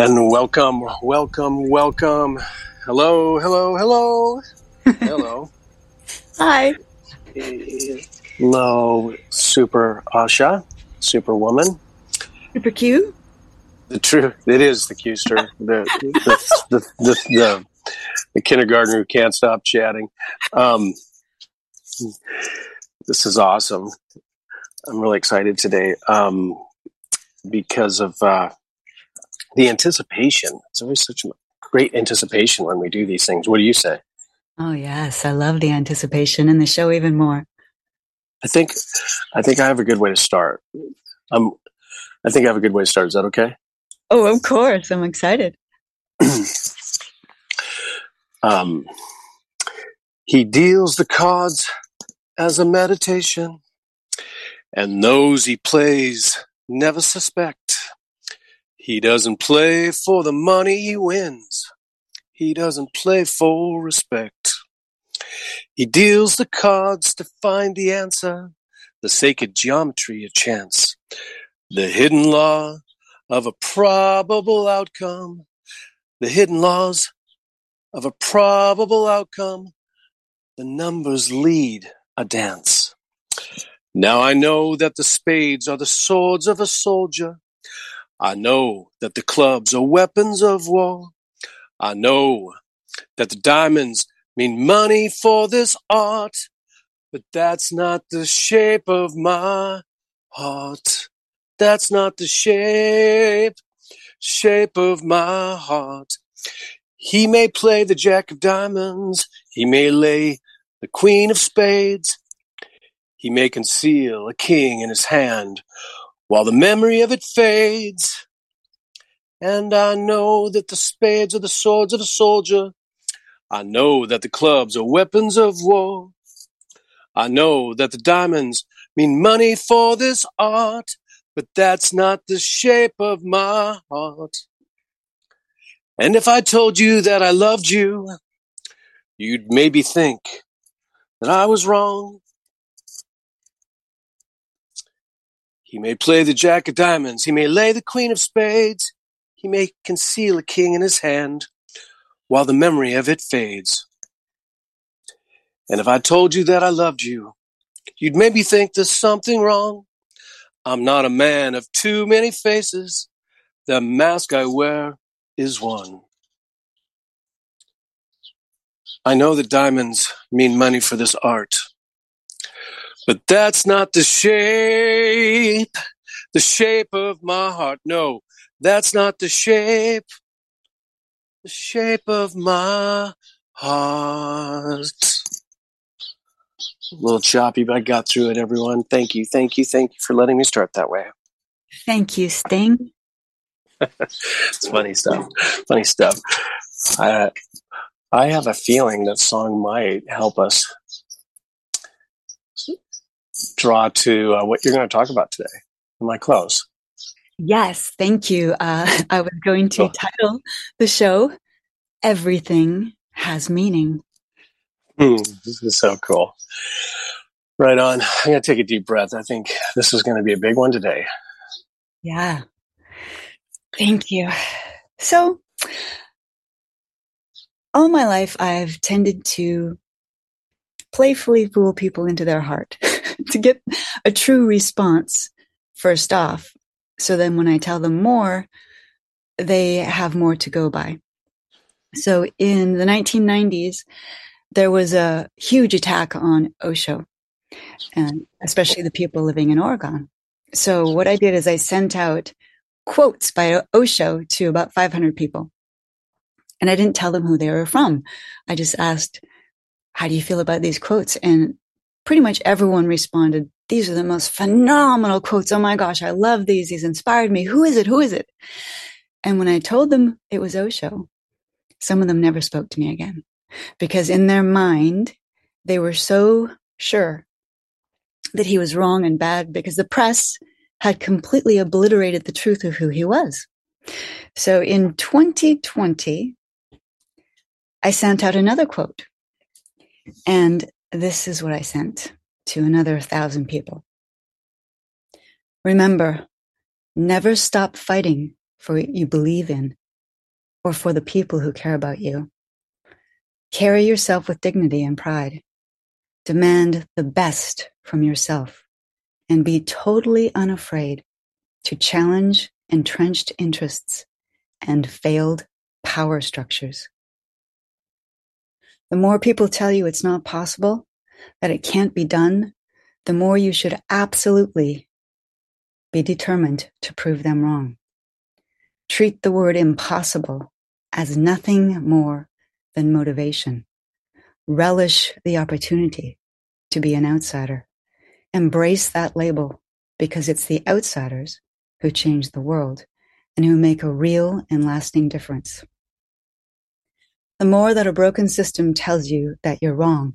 And welcome, welcome, welcome. Hello, hello, hello. hello. Hi. Hello, super Asha, superwoman. Super Q. The true, it is the Qster, the, the, the, the, the, the kindergartner who can't stop chatting. Um, this is awesome. I'm really excited today um, because of uh, the anticipation. It's always such a great anticipation when we do these things. What do you say? Oh yes, I love the anticipation and the show even more. I think I think I have a good way to start. Um, I think I have a good way to start. Is that okay? Oh, of course. I'm excited. um, he deals the cards as a meditation, and those he plays never suspect. He doesn't play for the money he wins. He doesn't play for respect. He deals the cards to find the answer, the sacred geometry of chance, the hidden law of a probable outcome, the hidden laws of a probable outcome. The numbers lead a dance. Now I know that the spades are the swords of a soldier. I know that the clubs are weapons of war. I know that the diamonds mean money for this art, but that's not the shape of my heart. That's not the shape, shape of my heart. He may play the jack of diamonds. He may lay the queen of spades. He may conceal a king in his hand while the memory of it fades. And I know that the spades are the swords of a soldier. I know that the clubs are weapons of war. I know that the diamonds mean money for this art but that's not the shape of my heart. And if I told you that I loved you, you'd maybe think that I was wrong. He may play the jack of diamonds, he may lay the queen of spades, he may conceal a king in his hand while the memory of it fades. And if I told you that I loved you, you'd maybe think there's something wrong. I'm not a man of too many faces. The mask I wear is one. I know that diamonds mean money for this art, but that's not the shape, the shape of my heart. No, that's not the shape, the shape of my heart a little choppy, but I got through it, everyone. Thank you, thank you, thank you for letting me start that way. Thank you, Sting. it's funny stuff. Funny stuff. I, I have a feeling that song might help us draw to uh, what you're going to talk about today. Am I close? Yes, thank you. Uh, I was going to cool. title the show Everything Has Meaning. Hmm, this is so cool. Right on. I'm going to take a deep breath. I think this is going to be a big one today. Yeah. Thank you. So, all my life, I've tended to playfully fool people into their heart to get a true response first off. So then when I tell them more, they have more to go by. So in the 1990s, there was a huge attack on Osho, and especially the people living in Oregon. So what I did is I sent out quotes by Osho to about 500 people. And I didn't tell them who they were from. I just asked, how do you feel about these quotes? And pretty much everyone responded, these are the most phenomenal quotes. Oh my gosh, I love these. These inspired me. Who is it? Who is it? And when I told them it was Osho, some of them never spoke to me again because in their mind, they were so sure that he was wrong and bad because the press had completely obliterated the truth of who he was. So in 2020, I sent out another quote. And this is what I sent to another thousand people. Remember, never stop fighting for what you believe in or for the people who care about you. Carry yourself with dignity and pride. Demand the best from yourself and be totally unafraid to challenge entrenched interests and failed power structures. The more people tell you it's not possible, that it can't be done, the more you should absolutely be determined to prove them wrong. Treat the word impossible as nothing more than motivation. Relish the opportunity to be an outsider. Embrace that label because it's the outsiders who change the world and who make a real and lasting difference. The more that a broken system tells you that you're wrong,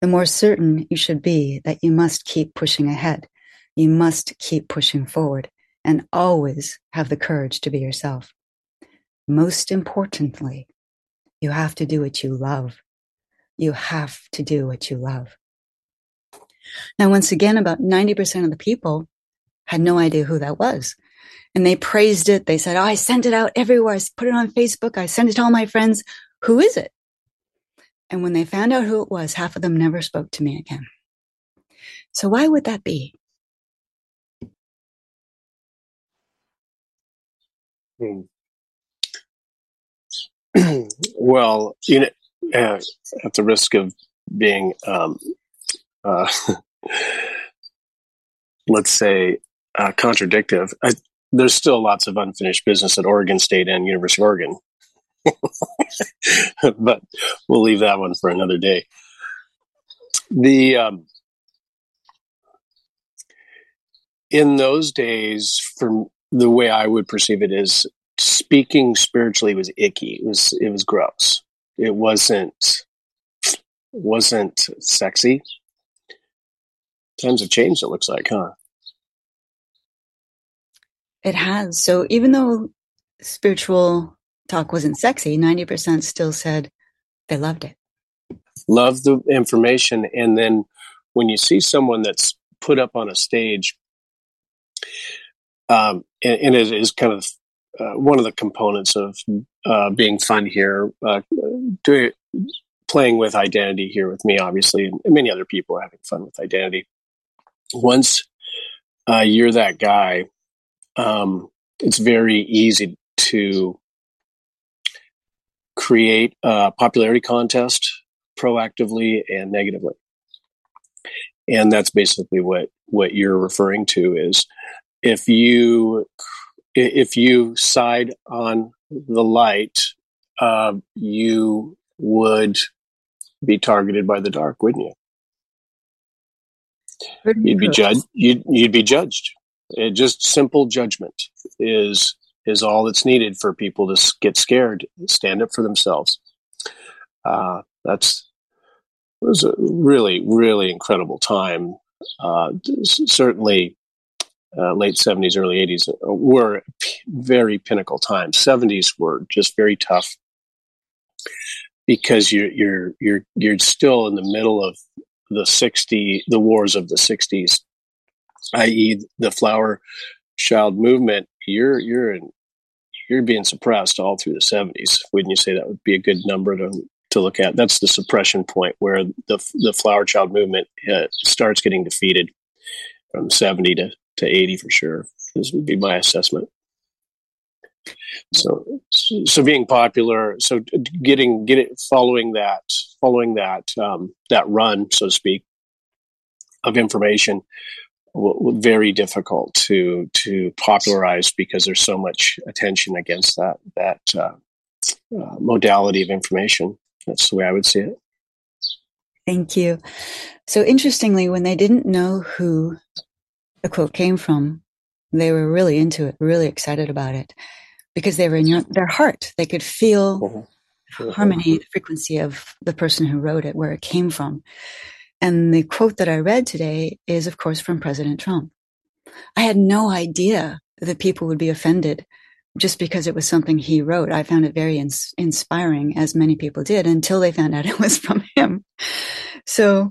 the more certain you should be that you must keep pushing ahead. You must keep pushing forward and always have the courage to be yourself. Most importantly, you have to do what you love. You have to do what you love. Now, once again, about 90% of the people had no idea who that was. And they praised it. They said, Oh, I sent it out everywhere. I put it on Facebook. I sent it to all my friends. Who is it? And when they found out who it was, half of them never spoke to me again. So why would that be? Hmm. well, you know, uh, at the risk of being, um, uh, let's say, uh, contradictive, I, there's still lots of unfinished business at Oregon State and University of Oregon. but we'll leave that one for another day. The um, in those days, from the way I would perceive it is speaking spiritually was icky. It was it was gross. It wasn't wasn't sexy. Times have changed. It looks like, huh? It has. So even though spiritual talk wasn't sexy, ninety percent still said they loved it. Love the information, and then when you see someone that's put up on a stage um, and, and, it is kind of uh, one of the components of uh, being fun here. Uh, doing playing with identity here with me, obviously, and many other people are having fun with identity. Once uh, you're that guy, um, it's very easy to create a popularity contest proactively and negatively and that's basically what what you're referring to is if you if you side on the light, uh, you would be targeted by the dark, wouldn't you? You'd be judged. You'd, you'd be judged. It just simple judgment is is all that's needed for people to get scared, stand up for themselves. Uh, that's it was a really really incredible time. Uh, certainly, uh, late 70s, early 80s uh, were very pinnacle times. 70s were just very tough because you're you're you're you're still in the middle of the 60 the wars of the 60s, i.e., the flower child movement. You're you're in you're being suppressed all through the 70s. Wouldn't you say that would be a good number to to look at? That's the suppression point where the the flower child movement uh, starts getting defeated from 70 to to 80 for sure. This would be my assessment. So, so being popular, so getting, get it, following that, following that, um, that run, so to speak, of information, very difficult to to popularize because there's so much attention against that that uh, uh, modality of information. That's the way I would see it. Thank you. So interestingly, when they didn't know who the quote came from, they were really into it, really excited about it because they were in your, their heart. They could feel mm-hmm. harmony, the frequency of the person who wrote it, where it came from. And the quote that I read today is, of course, from President Trump. I had no idea that people would be offended just because it was something he wrote. I found it very ins- inspiring, as many people did, until they found out it was from him. So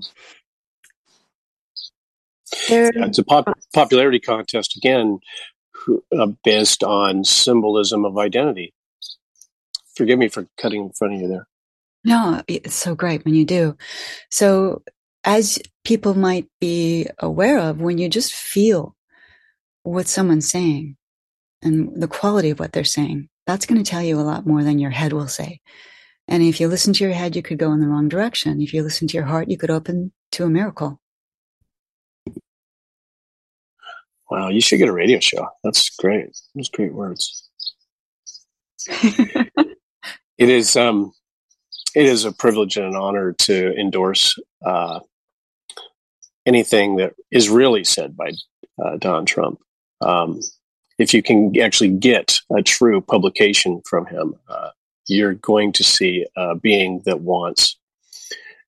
it's a pop- popularity contest again, uh, based on symbolism of identity. Forgive me for cutting in front of you there. No, it's so great when you do. So, as people might be aware of, when you just feel what someone's saying and the quality of what they're saying, that's going to tell you a lot more than your head will say. And if you listen to your head, you could go in the wrong direction. If you listen to your heart, you could open to a miracle. Wow, you should get a radio show. That's great. Those great words. it is um it is a privilege and an honor to endorse uh, anything that is really said by uh, Don Trump. Um, if you can actually get a true publication from him, uh, you're going to see a being that wants.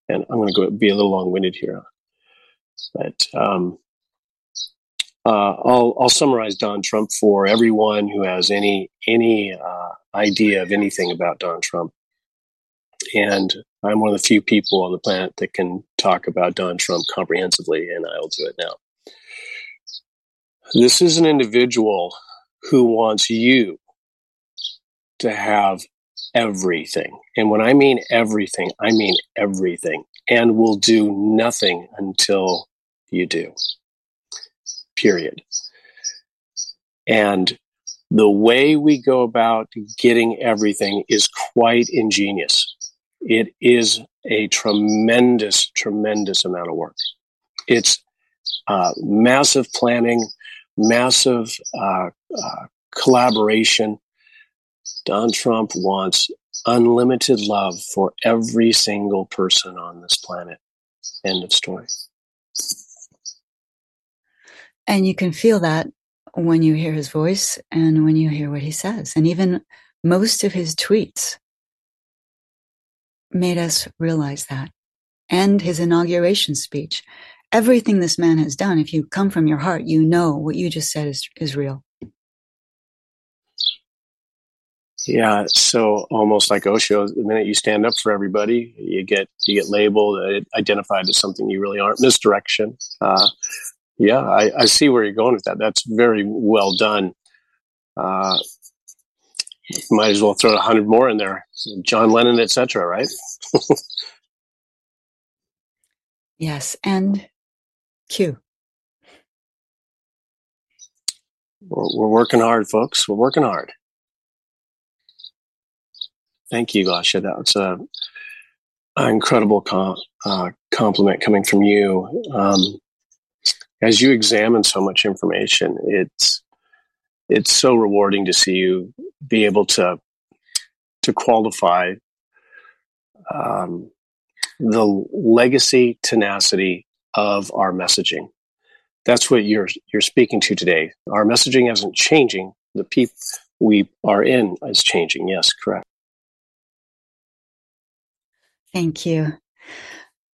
And I'm going to go be a little long-winded here, but um, uh, I'll, I'll summarize Don Trump for everyone who has any any uh, idea of anything about Don Trump. And I'm one of the few people on the planet that can talk about Don Trump comprehensively, and I'll do it now. This is an individual who wants you to have everything. And when I mean everything, I mean everything, and will do nothing until you do. Period. And the way we go about getting everything is quite ingenious. It is a tremendous, tremendous amount of work. It's uh, massive planning, massive uh, uh, collaboration. Don Trump wants unlimited love for every single person on this planet. End of story. And you can feel that when you hear his voice and when you hear what he says. And even most of his tweets made us realize that. And his inauguration speech. Everything this man has done, if you come from your heart, you know what you just said is, is real. Yeah, so almost like Osho, the minute you stand up for everybody, you get you get labeled, uh, identified as something you really aren't. Misdirection. Uh, yeah, I, I, see where you're going with that. That's very well done. Uh, might as well throw a hundred more in there, John Lennon, etc. Right? yes, and Q. We're, we're working hard, folks. We're working hard. Thank you, Gasha. That was a, an incredible com- uh, compliment coming from you. Um, as you examine so much information, it's it's so rewarding to see you be able to to qualify um, the legacy tenacity of our messaging. That's what you're you're speaking to today. Our messaging isn't changing. The people we are in is changing. Yes, correct. Thank you.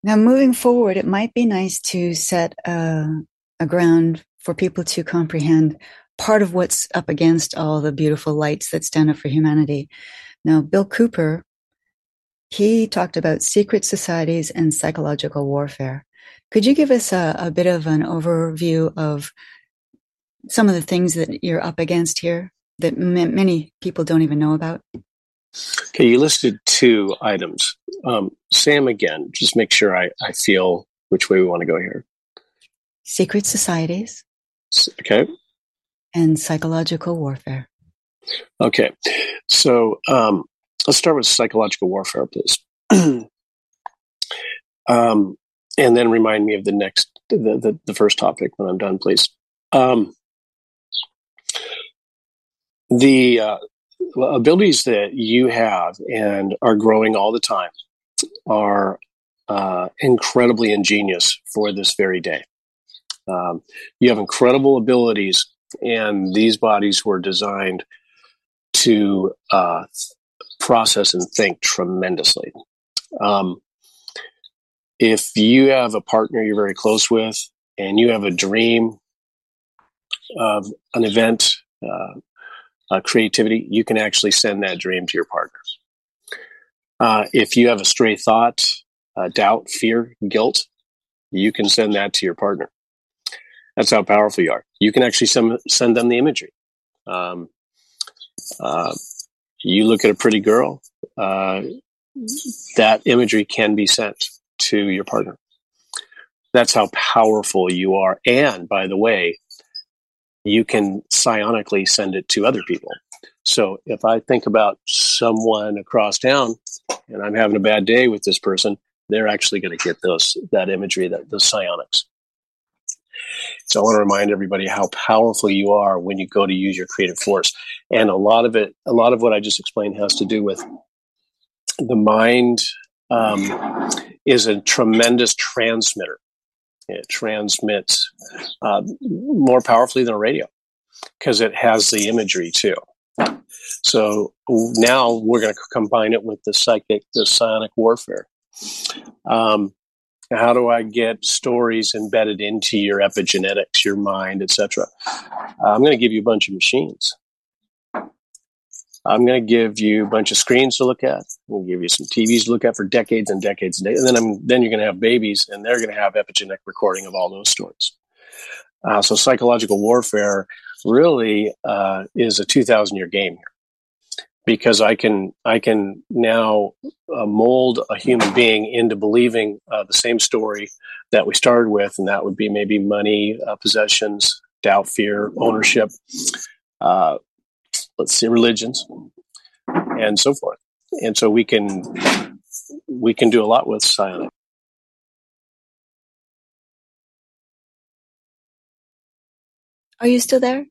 Now, moving forward, it might be nice to set a, a ground for people to comprehend part of what's up against all the beautiful lights that stand up for humanity. Now, Bill Cooper, he talked about secret societies and psychological warfare. Could you give us a, a bit of an overview of some of the things that you're up against here that m- many people don't even know about? Okay, you listed two items. Um, Sam, again, just make sure I, I feel which way we want to go here. Secret societies. Okay. And psychological warfare. Okay, so um, let's start with psychological warfare, please. um, and then remind me of the next, the, the, the first topic when I'm done, please. Um, the uh, abilities that you have and are growing all the time are uh, incredibly ingenious for this very day. Um, you have incredible abilities, and these bodies were designed to uh, process and think tremendously. Um, if you have a partner you're very close with, and you have a dream of an event, uh, creativity, you can actually send that dream to your partner. Uh, if you have a stray thought, doubt, fear, guilt, you can send that to your partner. That's how powerful you are. You can actually send, send them the imagery. Um, uh, you look at a pretty girl, uh, that imagery can be sent to your partner. That's how powerful you are. And by the way, you can psionically send it to other people. So if I think about someone across town and I'm having a bad day with this person, they're actually going to get those that imagery, that those psionics. So I want to remind everybody how powerful you are when you go to use your creative force. And a lot of it, a lot of what I just explained has to do with the mind um, is a tremendous transmitter. It transmits uh, more powerfully than a radio because it has the imagery too. So now we're going to combine it with the psychic, the psionic warfare. Um, how do I get stories embedded into your epigenetics, your mind, etc.? I'm going to give you a bunch of machines. I'm going to give you a bunch of screens to look at. I'm going to give you some TVs to look at for decades and decades and, decades. and then I'm, then you're going to have babies, and they're going to have epigenetic recording of all those stories. Uh, so psychological warfare really uh, is a 2,000 year game here because I can I can now uh, mold a human being into believing uh, the same story that we started with, and that would be maybe money, uh, possessions, doubt, fear, ownership. Uh, let's see, religions, and so forth. And so we can we can do a lot with silence. Are you still there?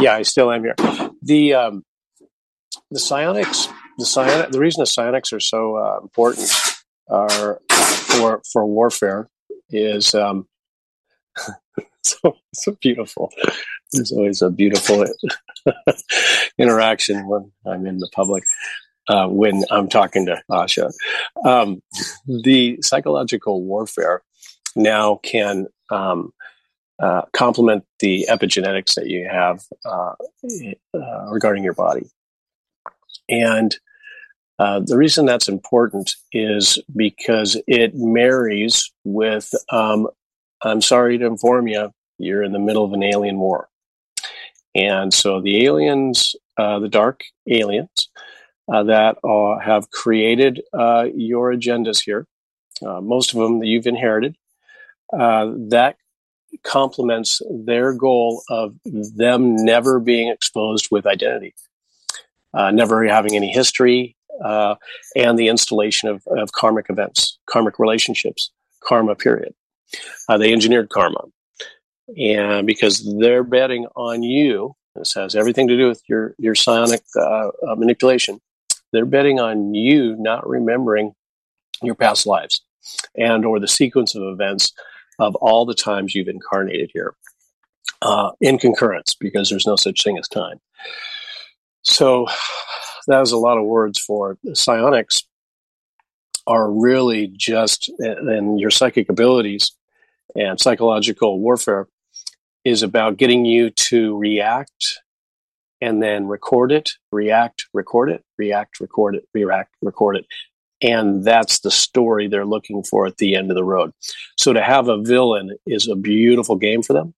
Yeah, I still am here. The um, the psionics, the psionic, the reason the psionics are so uh, important are for for warfare is um, so so beautiful. There's always a beautiful interaction when I'm in the public. Uh, when I'm talking to Asha, um, the psychological warfare now can um, uh, complement the epigenetics that you have uh, uh, regarding your body. And uh, the reason that's important is because it marries with, um, I'm sorry to inform you, you're in the middle of an alien war. And so the aliens, uh, the dark aliens that have created your agendas here, most of them that you've inherited, that complements their goal of them never being exposed with identity, uh, never having any history, uh, and the installation of, of, karmic events, karmic relationships, karma, period. Uh, they engineered karma. And because they're betting on you, this has everything to do with your, your psionic uh, uh, manipulation, they're betting on you not remembering your past lives and or the sequence of events of all the times you've incarnated here uh, in concurrence because there's no such thing as time. So that was a lot of words for psionics are really just and your psychic abilities and psychological warfare is about getting you to react and then record it, react, record it, react, record it, react, record it, and that's the story they're looking for at the end of the road. So to have a villain is a beautiful game for them.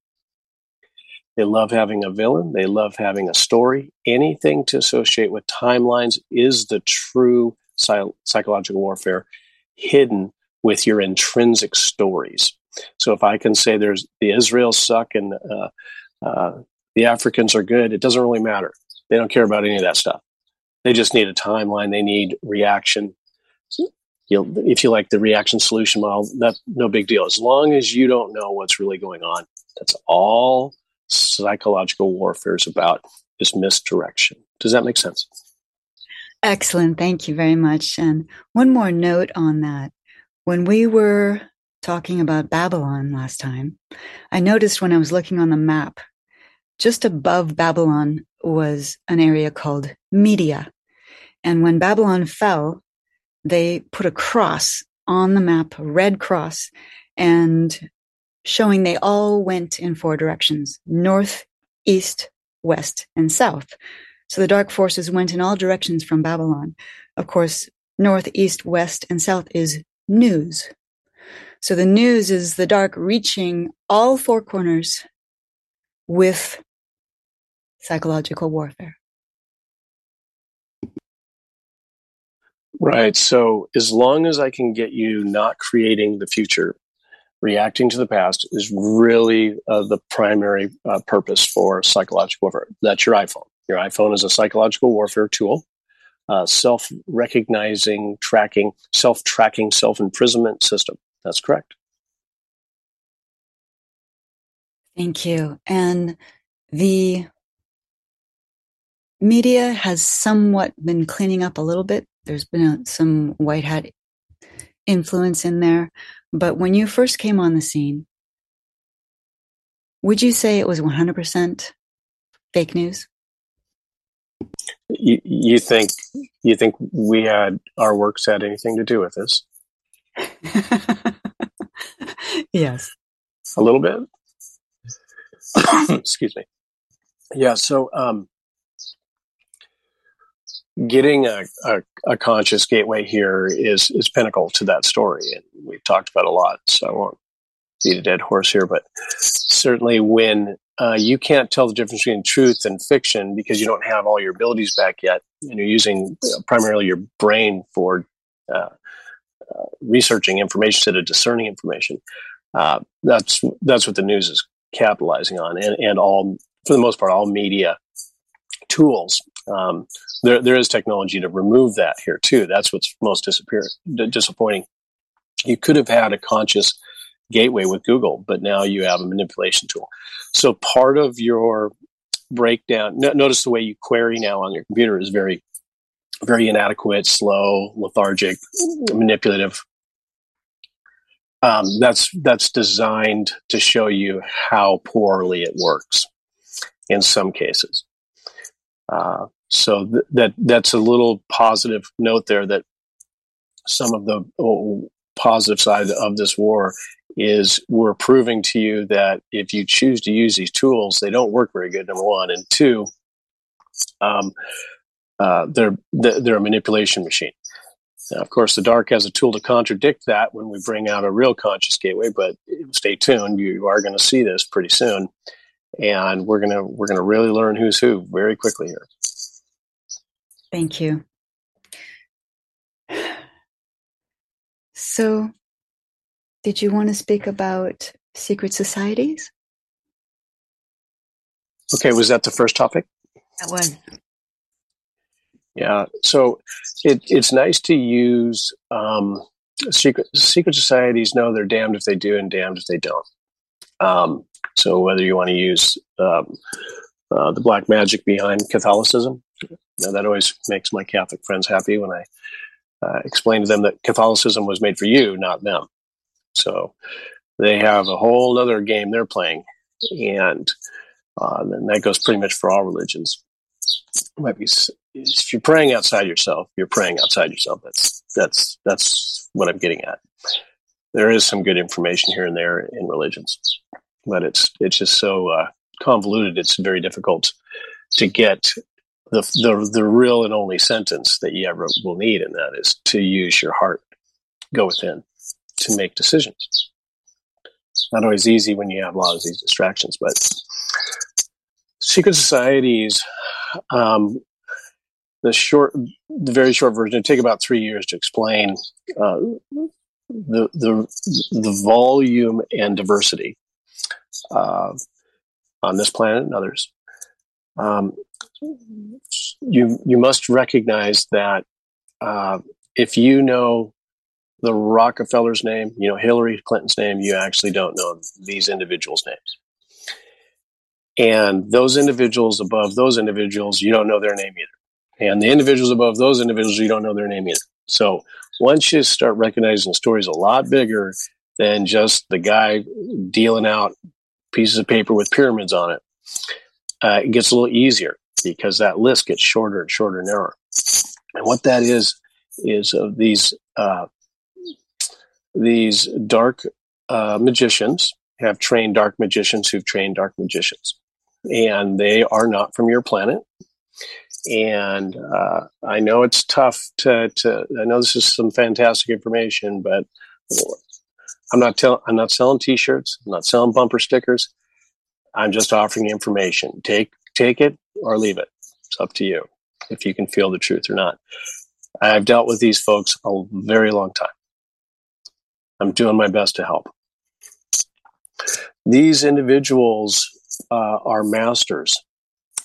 They love having a villain. They love having a story. Anything to associate with timelines is the true psychological warfare hidden with your intrinsic stories. So if I can say there's the Israelis suck and uh, uh, the Africans are good, it doesn't really matter. They don't care about any of that stuff. They just need a timeline. They need reaction you know, if you like the reaction solution model, that's no big deal. As long as you don't know what's really going on, that's all psychological warfare is about is misdirection. Does that make sense? Excellent. Thank you very much. And one more note on that. When we were talking about Babylon last time, I noticed when I was looking on the map, just above Babylon was an area called Media. And when Babylon fell, they put a cross on the map, a red cross, and showing they all went in four directions north, east, west, and south. So the dark forces went in all directions from Babylon. Of course, north, east, west, and south is news. So the news is the dark reaching all four corners with psychological warfare. Right. So as long as I can get you not creating the future, reacting to the past is really uh, the primary uh, purpose for psychological warfare. That's your iPhone. Your iPhone is a psychological warfare tool, uh, self recognizing, tracking, self tracking, self imprisonment system. That's correct. Thank you. And the media has somewhat been cleaning up a little bit. There's been a, some white hat influence in there. But when you first came on the scene, would you say it was 100% fake news? You, you think you think we had our works had anything to do with this? yes, a little bit. Excuse me. Yeah. So, um, getting a, a, a, conscious gateway here is is pinnacle to that story, and we've talked about a lot. So I won't beat a dead horse here, but certainly when uh, you can't tell the difference between truth and fiction because you don't have all your abilities back yet, and you're using uh, primarily your brain for uh, uh, researching information instead of discerning information. Uh, that's that's what the news is capitalizing on, and and all for the most part, all media tools um, there, there is technology to remove that here too. That's what's most disappointing. You could have had a conscious gateway with Google, but now you have a manipulation tool. So part of your breakdown, notice the way you query now on your computer is very, very inadequate, slow, lethargic, manipulative. Um, that's that's designed to show you how poorly it works in some cases. Uh, so th- that that's a little positive note there that some of the oh, positive side of this war is we're proving to you that if you choose to use these tools, they don't work very good. Number one, and two, um, uh, they're they're a manipulation machine. Now, of course, the dark has a tool to contradict that when we bring out a real conscious gateway. But stay tuned; you are going to see this pretty soon, and we're gonna we're gonna really learn who's who very quickly here. Thank you. So, did you want to speak about secret societies? Okay, was that the first topic? That was. Yeah, so it, it's nice to use um, secret secret societies. Know they're damned if they do and damned if they don't. Um, so whether you want to use um, uh, the black magic behind Catholicism, now, that always makes my Catholic friends happy when I uh, explain to them that Catholicism was made for you, not them. So they have a whole other game they're playing, and uh, and that goes pretty much for all religions. might be if you're praying outside yourself, you're praying outside yourself. That's that's that's what I'm getting at. There is some good information here and there in religions, but it's it's just so uh, convoluted. It's very difficult to get the, the the real and only sentence that you ever will need, and that is to use your heart, go within, to make decisions. Not always easy when you have a lot of these distractions, but secret societies. Um, the short, the very short version, It take about three years to explain uh, the the the volume and diversity uh, on this planet and others. Um, you you must recognize that uh, if you know the Rockefeller's name, you know Hillary Clinton's name, you actually don't know these individuals' names. And those individuals above those individuals, you don't know their name either. And the individuals above those individuals, you don't know their name either. So once you start recognizing stories a lot bigger than just the guy dealing out pieces of paper with pyramids on it, uh, it gets a little easier because that list gets shorter and shorter and narrower. And what that is is of these uh, these dark uh, magicians have trained dark magicians who've trained dark magicians, and they are not from your planet. And uh, I know it's tough to, to. I know this is some fantastic information, but I'm not telling. I'm not selling T-shirts. I'm not selling bumper stickers. I'm just offering information. Take take it or leave it. It's up to you if you can feel the truth or not. I've dealt with these folks a very long time. I'm doing my best to help. These individuals uh, are masters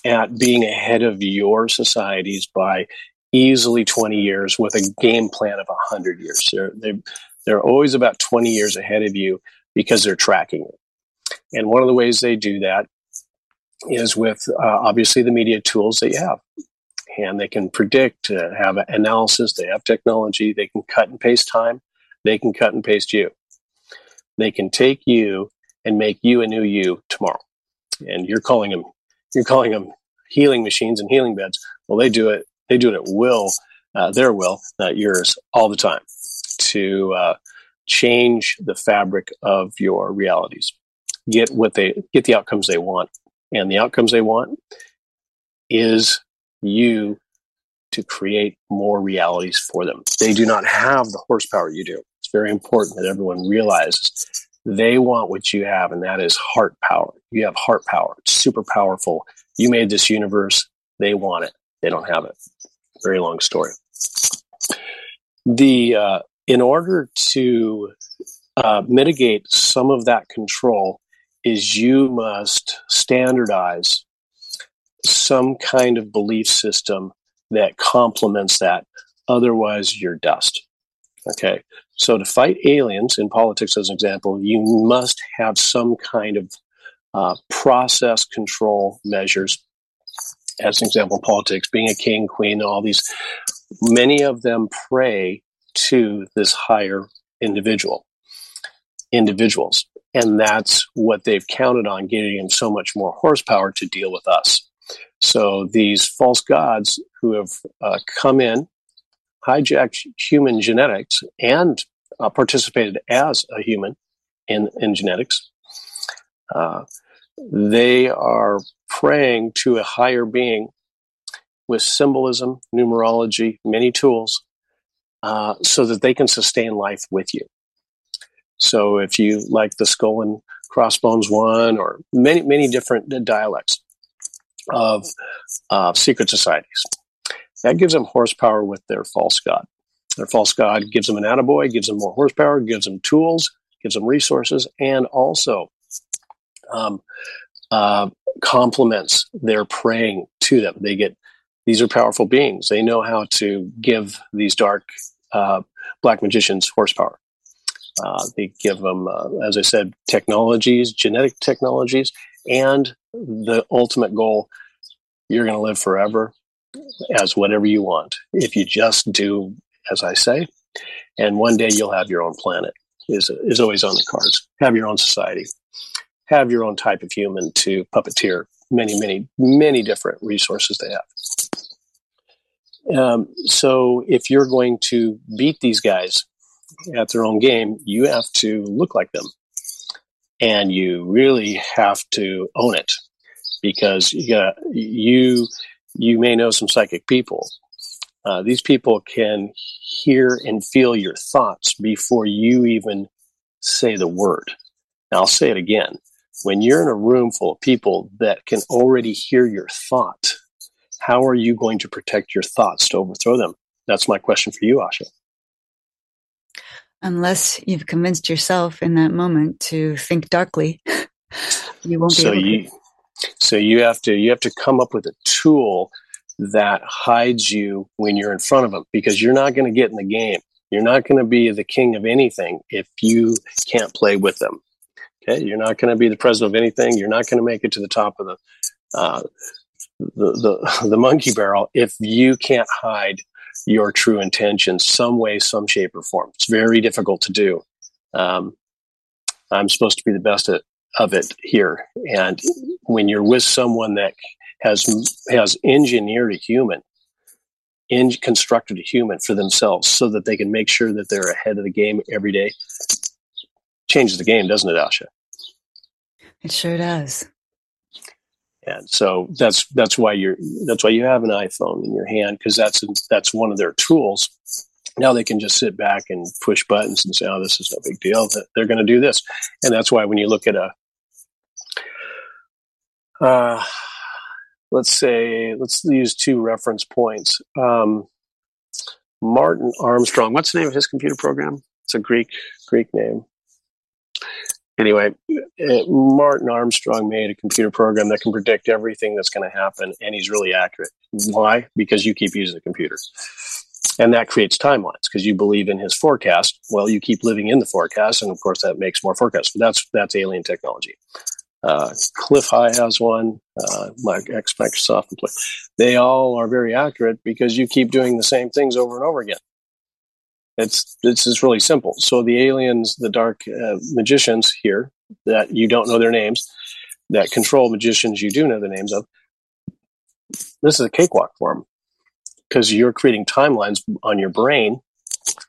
at being ahead of your societies by easily 20 years with a game plan of 100 years. They're, they, they're always about 20 years ahead of you because they're tracking it. And one of the ways they do that is with uh, obviously the media tools that you have. And they can predict, uh, have analysis, they have technology, they can cut and paste time, they can cut and paste you. They can take you and make you a new you tomorrow. And you're calling them, you're calling them healing machines and healing beds. Well, they do it, they do it at will, uh, their will, not yours, all the time to uh, change the fabric of your realities. Get what they get the outcomes they want, and the outcomes they want is you to create more realities for them. They do not have the horsepower you do. It's very important that everyone realizes they want what you have, and that is heart power. You have heart power. It's super powerful. You made this universe. They want it. They don't have it. Very long story. The uh, in order to uh, mitigate some of that control, is you must standardize some kind of belief system that complements that. Otherwise, you're dust. Okay. So to fight aliens in politics, as an example, you must have some kind of uh, process control measures. As an example, politics, being a king, queen, all these, many of them pray to this higher individual, individuals. And that's what they've counted on getting them so much more horsepower to deal with us. So these false gods who have uh, come in, hijacked human genetics, and uh, participated as a human in, in genetics, uh, they are praying to a higher being with symbolism, numerology, many tools, uh, so that they can sustain life with you. So if you like the skull and crossbones one, or many many different dialects of uh, secret societies, that gives them horsepower with their false god. Their false god gives them an attaboy, gives them more horsepower, gives them tools, gives them resources, and also um, uh, complements their praying to them. They get these are powerful beings. They know how to give these dark uh, black magicians horsepower. Uh, they give them, uh, as I said, technologies, genetic technologies, and the ultimate goal you're going to live forever as whatever you want. If you just do as I say, and one day you'll have your own planet, is, is always on the cards. Have your own society, have your own type of human to puppeteer many, many, many different resources they have. Um, so if you're going to beat these guys, at their own game, you have to look like them. And you really have to own it because you, got, you, you may know some psychic people. Uh, these people can hear and feel your thoughts before you even say the word. Now, I'll say it again. When you're in a room full of people that can already hear your thought, how are you going to protect your thoughts to overthrow them? That's my question for you, Asha. Unless you've convinced yourself in that moment to think darkly you won't be so able you, to so you have to you have to come up with a tool that hides you when you're in front of them because you're not going to get in the game. You're not going to be the king of anything if you can't play with them okay? You're not going to be the president of anything. You're not going to make it to the top of the uh, the, the the monkey barrel if you can't hide your true intentions some way, some shape or form. It's very difficult to do. Um, I'm supposed to be the best at, of it here. And when you're with someone that has has engineered a human, in, constructed a human for themselves, so that they can make sure that they're ahead of the game every day, changes the game, doesn't it, Asha? It sure does. And so that's that's why you're that's why you have an iPhone in your hand because that's that's one of their tools Now they can just sit back and push buttons and say, "Oh, this is no big deal." They're going to do this, and that's why when you look at a, uh, let's say, let's use two reference points. Um, Martin Armstrong. What's the name of his computer program? It's a Greek Greek name. Anyway, uh, Martin Armstrong made a computer program that can predict everything that's going to happen, and he's really accurate. Why? Because you keep using the computer. And that creates timelines because you believe in his forecast. Well, you keep living in the forecast, and of course, that makes more forecasts. But that's that's alien technology. Uh, Clif High has one. Uh, ex Microsoft employee. They all are very accurate because you keep doing the same things over and over again. It's it's just really simple. So the aliens, the dark uh, magicians here that you don't know their names, that control magicians you do know the names of. This is a cakewalk for them because you're creating timelines on your brain.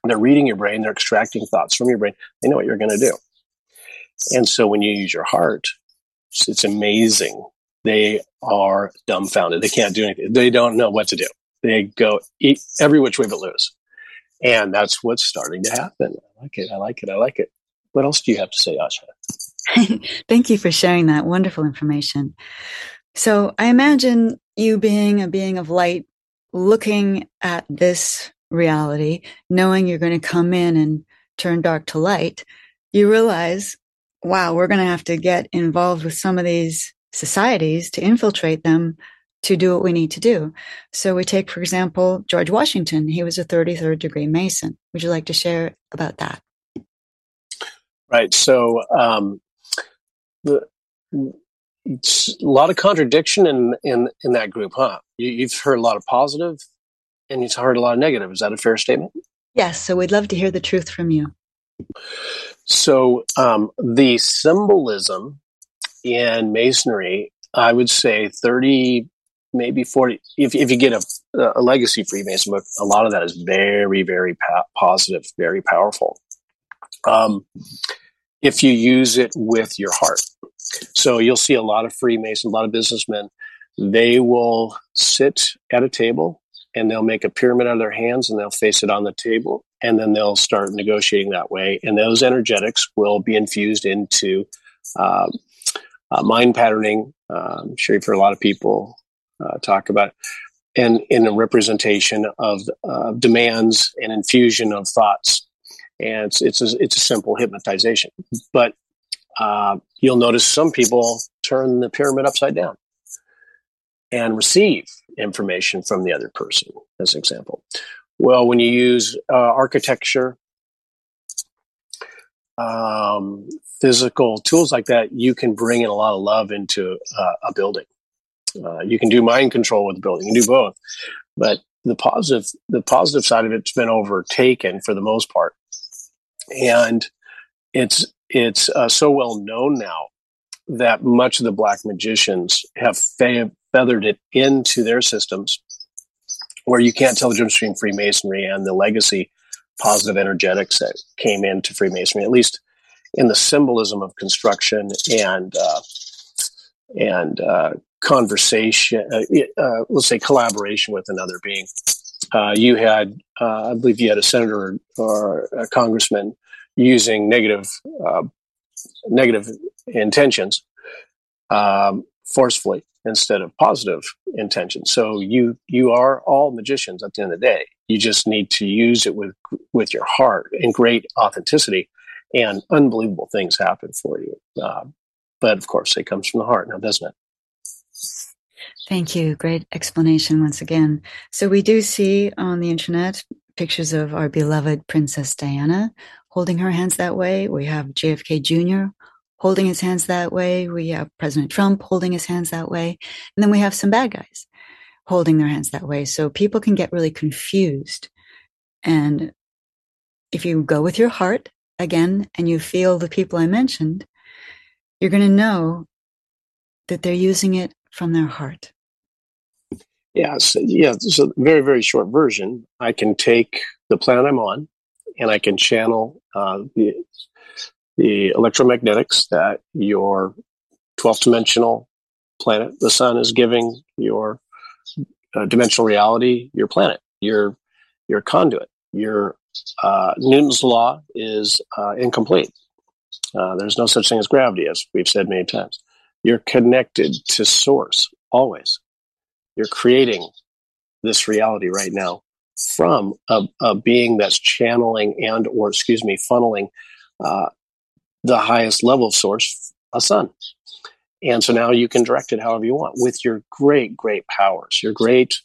They're reading your brain. They're extracting thoughts from your brain. They know what you're going to do. And so when you use your heart, it's, amazing. They are dumbfounded. They can't do anything. They don't know what to do. They go every which way but loose. And that's what's starting to happen. I like it. I like it. I like it. What else do you have to say, Asha? Thank you for sharing that wonderful information. So I imagine you being a being of light, looking at this reality, knowing you're going to come in and turn dark to light, you realize, wow, we're going to have to get involved with some of these societies to infiltrate them to do what we need to do. So we take, for example, George Washington. He was a 33rd degree Mason. Would you like to share about that? Right. So um, the, it's a lot of contradiction in, in, in that group, huh? You, have heard a lot of positive and you've heard a lot of negative. Is that a fair statement? Yes. So we'd love to hear the truth from you. So um, the symbolism in Masonry, I would say 30 maybe 40 if, if you get a, a legacy freemason book a lot of that is very very pa- positive very powerful. Um, if you use it with your heart. So you'll see a lot of freemason a lot of businessmen they will sit at a table and they'll make a pyramid out of their hands and they'll face it on the table and then they'll start negotiating that way. And those energetics will be infused into uh, uh, mind patterning. Uh, i'm sure for a lot of people uh, talk about, and in a representation of uh, demands and infusion of thoughts. And it's it's a, it's a simple hypnotization, but uh, you'll notice some people turn the pyramid upside down and receive information from the other person, as an example. Well, when you use uh, architecture, um, physical tools like that, you can bring in a lot of love into uh, a building. Uh, you can do mind control with the building. You can do both, but the positive the positive side of it's been overtaken for the most part, and it's it's uh, so well known now that much of the black magicians have fe- feathered it into their systems, where you can't tell the difference between Freemasonry and the legacy positive energetics that came into Freemasonry, at least in the symbolism of construction and uh, and uh, conversation, uh, uh, let's say collaboration with another being. Uh, you had, uh, I believe, you had a senator or a congressman using negative, negative intentions um, forcefully instead of positive intentions. So you you are all magicians at the end of the day. You just need to use it with with your heart and great authenticity, and unbelievable things happen for you. Uh, but of course, it comes from the heart now, doesn't it? Thank you. Great explanation once again. So we do see on the internet pictures of our beloved Princess Diana holding her hands that way. We have JFK Jr. holding his hands that way. We have President Trump holding his hands that way. And then we have some bad guys holding their hands that way. So people can get really confused. And if you go with your heart again and you feel the people I mentioned, you're going to know that they're using it from their heart. Yeah, so, yeah. So very very short version. I can take the planet I'm on, and I can channel uh, the the electromagnetics that your 12th dimensional planet, the sun, is giving your uh, dimensional reality, your planet, your your conduit. your uh, Newton's law is uh, incomplete. Uh, there's no such thing as gravity, as we've said many times. You're connected to source always. You're creating this reality right now from a, a being that's channeling and or excuse me funneling uh, the highest level of source a sun. And so now you can direct it however you want with your great great powers your great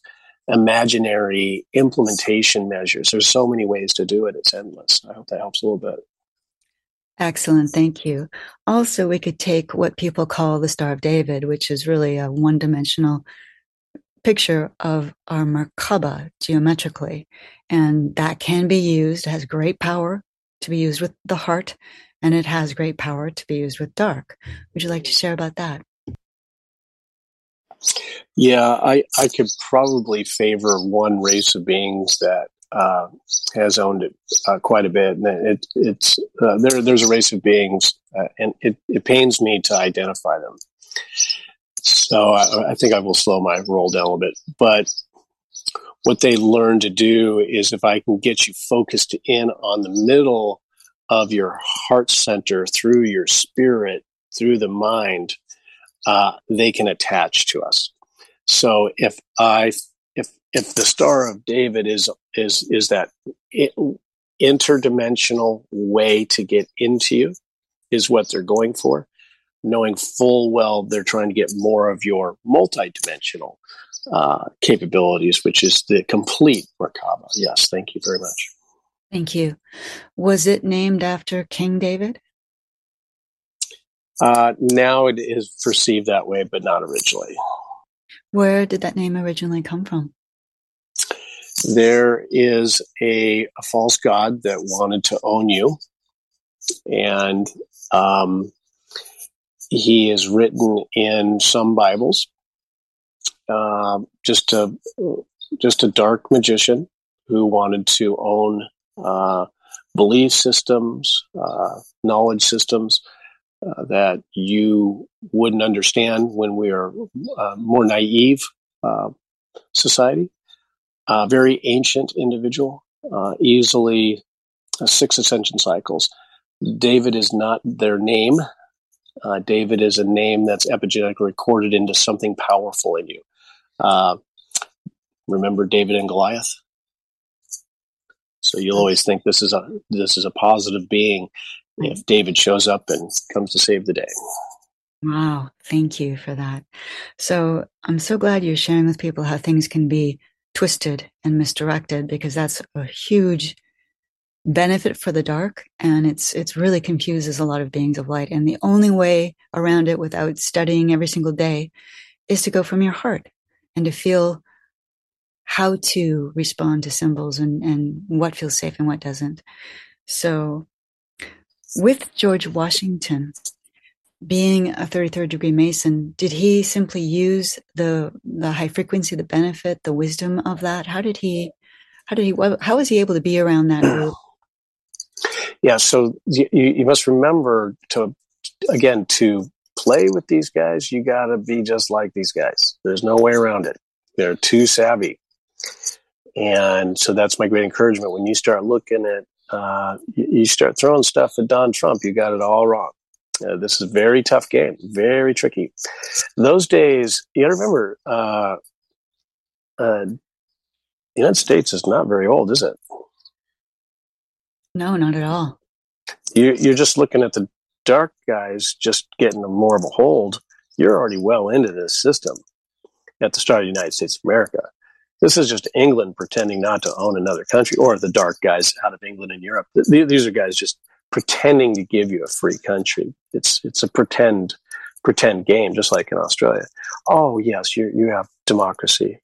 imaginary implementation measures. There's so many ways to do it. It's endless. I hope that helps a little bit Excellent. Thank you. Also, we could take what people call the Star of David, which is really a one dimensional picture of our Merkaba geometrically. And that can be used, has great power to be used with the heart, and it has great power to be used with dark. Would you like to share about that? Yeah, I, I could probably favor one race of beings that uh, has owned it uh, quite a bit. And it, it's uh, there. There's a race of beings, uh, and it, it pains me to identify them. So I, I, think I will slow my roll down a bit. But what they learn to do is if I can get you focused in on the middle of your heart center through your spirit, through the mind, uh, they can attach to us. So if I if the Star of David is is is that interdimensional way to get into you is what they're going for knowing full well they're trying to get more of your multidimensional uh, capabilities, which is the complete Merkaba. Yes, thank you very much. Thank you. Was it named after King David? Uh, now it is perceived that way, but not originally. Where did that name originally come from? There is a, a false god that wanted to own you, and um, he is written in some Bibles. Uh, just a just a dark magician who wanted to own uh, belief systems, uh, knowledge systems uh, that you wouldn't understand when we are uh, more naive uh, very ancient individual, easily six ascension cycles. David is not their name. Uh, David is a name that's epigenetically recorded into something powerful in you. Uh, remember David and Goliath? So you'll always think this is a this is a positive being if David shows up and comes to save the day. Wow, thank you for that. So I'm so glad you're sharing with people how things can be twisted and misdirected because that's a huge benefit for the dark and it's it's really confuses a lot of beings of light. And the only way around it without studying every single day is to go from your heart and to feel how to respond to symbols and and what feels safe and what doesn't. So with george washington being a 33rd degree mason did he simply use the the high frequency the benefit the wisdom of that how did he how did he how was he able to be around that group yeah, so you, you must remember to, again, to play with these guys, you got to be just like these guys. There's no way around it. They're too savvy. And so that's my great encouragement. When you start looking at, uh, you start throwing stuff at Don Trump, you got it all wrong. Uh, this is a very tough game, very tricky. Those days, you got to remember, uh, uh, the United States is not very old, is it? No, not at all. You, you're just looking at the dark guys just getting a more of a hold. You're already well into this system at the start of the United States of America. This is just England pretending not to own another country, or the dark guys out of England and Europe. These are guys just pretending to give you a free country. It's it's a pretend pretend game, just like in Australia. Oh yes, you you have democracy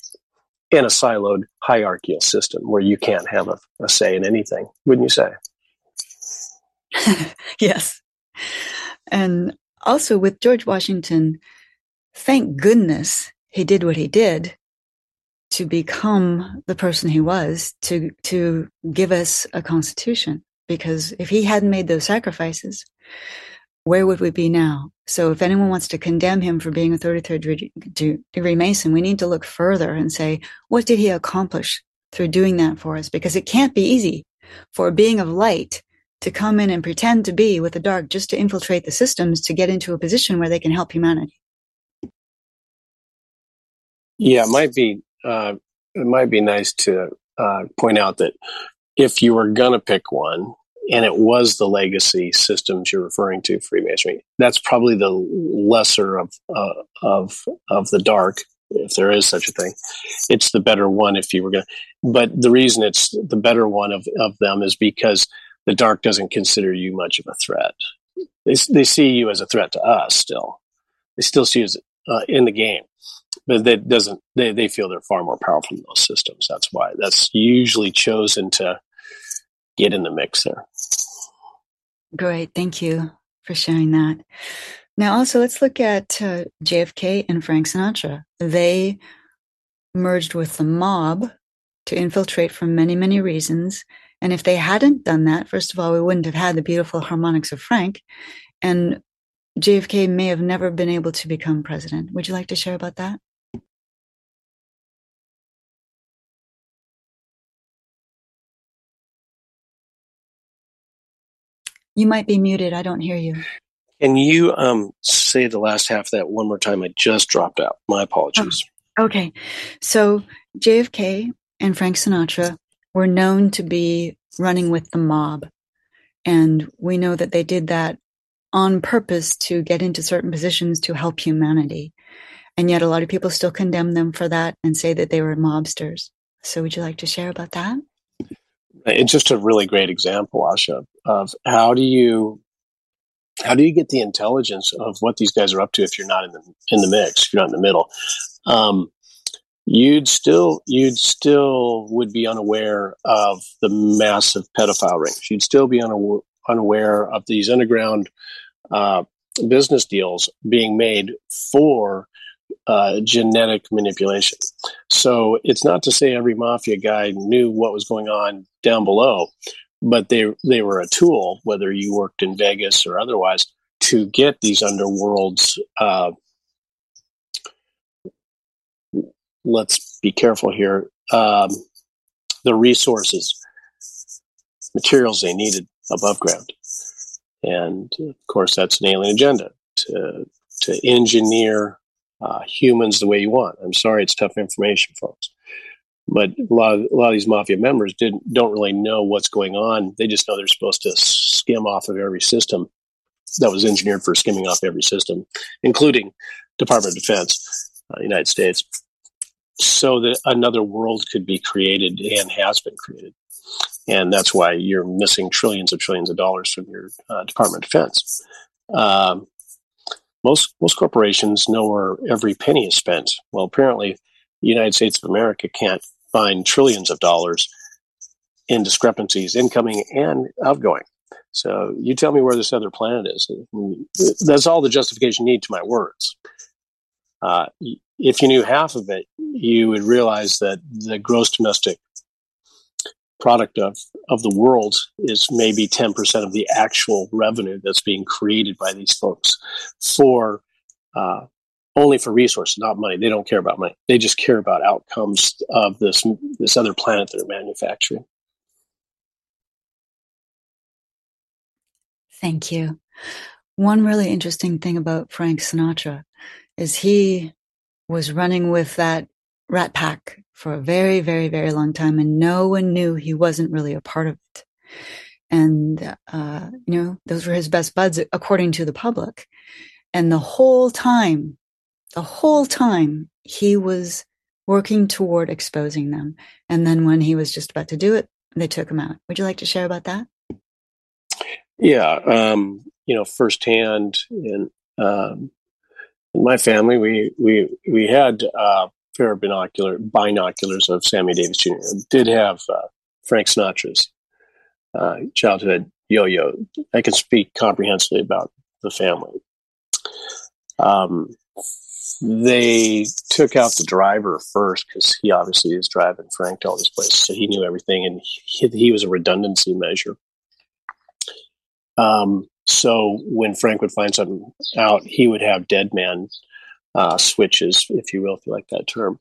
in a siloed hierarchical system where you can't have a, a say in anything, wouldn't you say? yes. And also with George Washington, thank goodness he did what he did to become the person he was to to give us a constitution because if he hadn't made those sacrifices where would we be now so if anyone wants to condemn him for being a 33rd degree Mason, we need to look further and say, what did he accomplish through doing that for us because it can't be easy for a being of light to come in and pretend to be with the dark just to infiltrate the systems to get into a position where they can help humanity. Yeah, it might be uh, it might be nice to uh, point out that if you were gonna pick one, and it was the legacy systems you're referring to, Freemasonry, that's probably the lesser of uh, of of the dark, if there is such a thing. It's the better one if you were gonna. But the reason it's the better one of of them is because the dark doesn't consider you much of a threat. They they see you as a threat to us still. They still see you as uh, in the game but that doesn't they, they feel they're far more powerful than those systems that's why that's usually chosen to get in the mix there great. Thank you for sharing that. Now also let's look at uh, jfk and frank sinatra. They merged with the mob to infiltrate for many many reasons. And if they hadn't done that first of all we wouldn't have had the beautiful harmonics of frank. And JFK may have never been able to become president. Would you like to share about that? You might be muted. I don't hear you. Can you um, say the last half of that one more time? I just dropped out. My apologies. Oh, okay. So JFK and Frank Sinatra were known to be running with the mob. And we know that they did that on purpose to get into certain positions to help humanity. And yet a lot of people still condemn them for that and say that they were mobsters. So would you like to share about that? It's just a really great example, Asha, of how do you how do you get the intelligence of what these guys are up to if you're not in the in the mix, if you're not in the middle? Um, you'd still you'd still would be unaware of the massive pedophile rings. You'd still be unaware, unaware of these underground uh, business deals being made for uh, genetic manipulation. So it's not to say every mafia guy knew what was going on down below, but they they were a tool, whether you worked in Vegas or otherwise, to get these underworlds. Uh, let's be careful here. Um, the resources, materials they needed above ground. And of course, that's an alien agenda to, to engineer uh, humans the way you want. I'm sorry, it's tough information, folks. But a lot of, a lot of these mafia members didn't don't really know what's going on. They just know they're supposed to skim off of every system that was engineered for skimming off every system, including Department of Defense, uh, United States, so that another world could be created and has been created and that's why you're missing trillions of trillions of dollars from your uh, Department of Defense. Um, most most corporations know where every penny is spent. Well, apparently, the United States of America can't find trillions of dollars in discrepancies, incoming and outgoing. So you tell me where this other planet is. That's all the justification you need to my words. Uh, if you knew half of it, you would realize that the gross domestic product of of the world is maybe 10% of the actual revenue that's being created by these folks for uh, only for resources, not money. They don't care about money. They just care about outcomes of this this other planet they're manufacturing. Thank you. One really interesting thing about Frank Sinatra is he was running with that rat pack for a very, very, very long time, and no one knew he wasn't really a part of it. And, uh, you know, those were his best buds, according to the public. And the whole time, the whole time, he was working toward exposing them. And then when he was just about to do it, they took him out. Would you like to share about that? Yeah. Um, you know, firsthand in, um, in my family, we, we, we had, uh, pair of binocular binoculars of Sammy Davis Jr. did have uh, Frank Sinatra's uh, childhood yo-yo. I can speak comprehensively about the family. Um, they took out the driver first because he obviously is driving Frank to all these places, so he knew everything, and he, he was a redundancy measure. Um, so when Frank would find something out, he would have dead man uh, switches, if you will, if you like that term.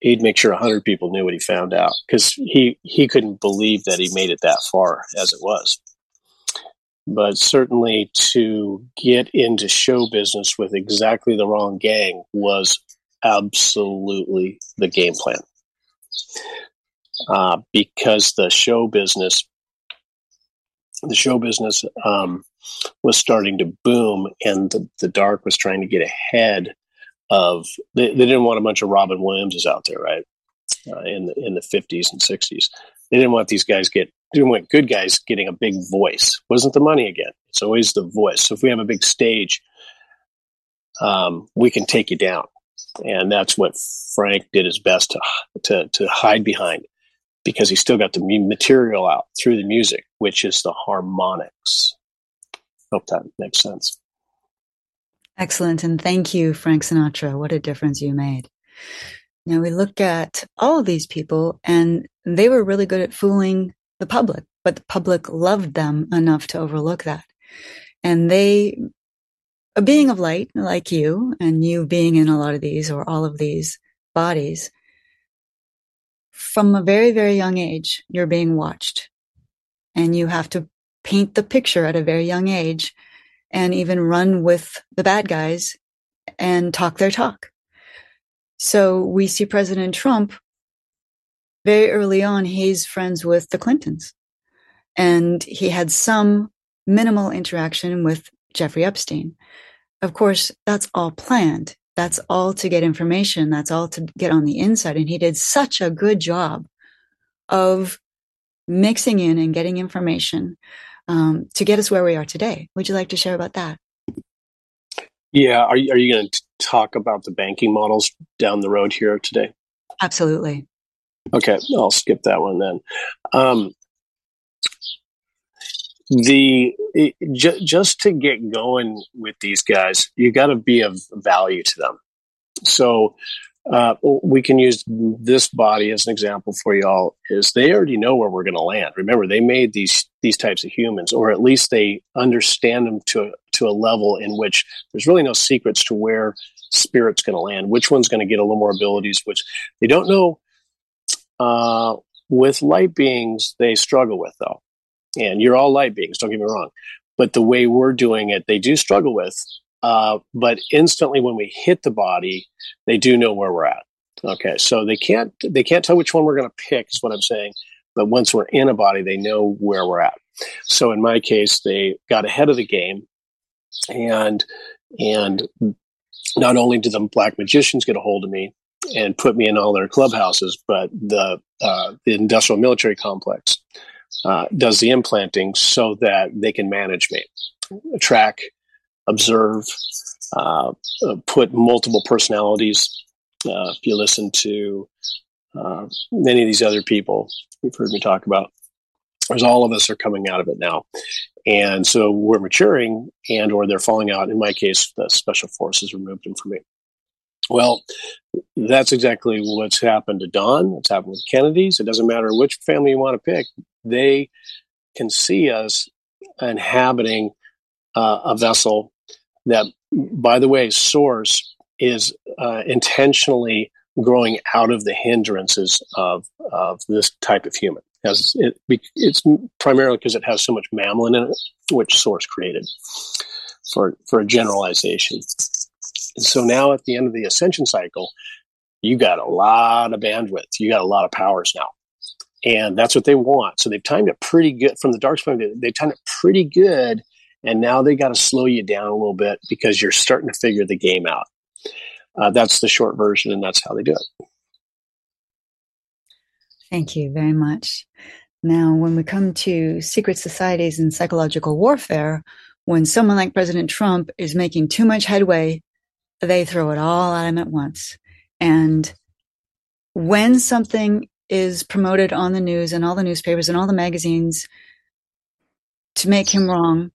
he'd make sure 100 people knew what he found out because he, he couldn't believe that he made it that far as it was. But certainly to get into show business with exactly the wrong gang was absolutely the game plan. Uh, because the show business, the show business um, was starting to boom, and the, the dark was trying to get ahead of. They, they didn't want a bunch of Robin Williamses out there, right? Uh, in the in the fifties and sixties, they didn't want these guys get. Didn't want good guys getting a big voice. Wasn't the money again? It's always the voice. So if we have a big stage, um, we can take you down and that's what Frank did his best to to, to hide behind because he still got the material out through the music, which is the harmonics. Hope that makes sense. Excellent, and thank you, Frank Sinatra. What a difference you made. Now we look at all of these people, and they were really good at fooling the public, but the public loved them enough to overlook that. And they a being of light like you and you being in a lot of these or all of these bodies, from a very, very young age, you're being watched and you have to paint the picture at a very young age and even run with the bad guys and talk their talk. So we see President Trump very early on, he's friends with the Clintons and he had some minimal interaction with Jeffrey Epstein. Of course, that's all planned. That's all to get information. That's all to get on the inside. And he did such a good job of mixing in and getting information um, to get us where we are today. Would you like to share about that? Yeah. Are you, are you going to talk about the banking models down the road here today? Absolutely. Okay. I'll skip that one then. Um, the it, j- just to get going with these guys, you got to be of value to them. So uh, we can use this body as an example for y'all. Is they already know where we're going to land. Remember, they made these these types of humans, or at least they understand them to to a level in which there's really no secrets to where spirit's going to land. Which one's going to get a little more abilities? Which they don't know. Uh, with light beings, they struggle with though and you're all light beings, don't get me wrong. But the way we're doing it, they do struggle with. Uh, but instantly when we hit the body, they do know where we're at. Okay, so they can't they can't tell which one we're going to pick, is what I'm saying. But once we're in a body, they know where we're at. So in my case, they got ahead of the game, and and not only did the black magicians get a hold of me and put me in all their clubhouses, but the uh, the industrial military complex uh, does the implanting so that they can manage me, track, observe, uh, uh, put multiple personalities. Uh, if you listen to uh, many of these other people you've heard me talk about, as all of us are coming out of it now. And so we're maturing and or they're falling out. In my case, the special forces removed them from me. Well, that's exactly what's happened to Don. It's happened with Kennedy's. It doesn't matter which family you want to pick they can see us inhabiting uh, a vessel that, by the way, source is uh, intentionally growing out of the hindrances of, of this type of human. As it, it's primarily because it has so much mammon in it, which source created for, for a generalization. And so now at the end of the ascension cycle, you got a lot of bandwidth. You got a lot of powers now and that's what they want. So they've timed it pretty good from the dark spine. They've timed it pretty good, and now they got to slow you down a little bit because you're starting to figure the game out. Uh, that's the short version, and that's how they do it. Thank you very much. Now, when we come to secret societies and psychological warfare, when someone like President Trump is making too much headway, they throw it all at him at once. And when something is promoted on the news and all the newspapers and all the magazines to make him wrong,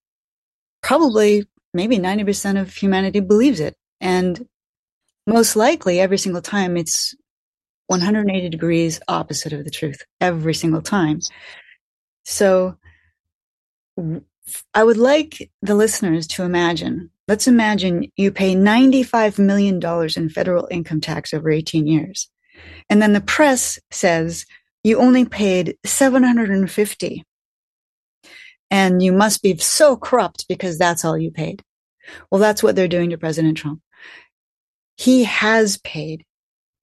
probably maybe 90% of humanity believes it. And most likely every single time it's 180 degrees opposite of the truth every single time. So I would like the listeners to imagine, let's imagine you pay $95 million in federal income tax over 18 years And then the press says you only paid 750 and you must be so corrupt because that's all you paid. Well, that's what they're doing to President Trump. He has paid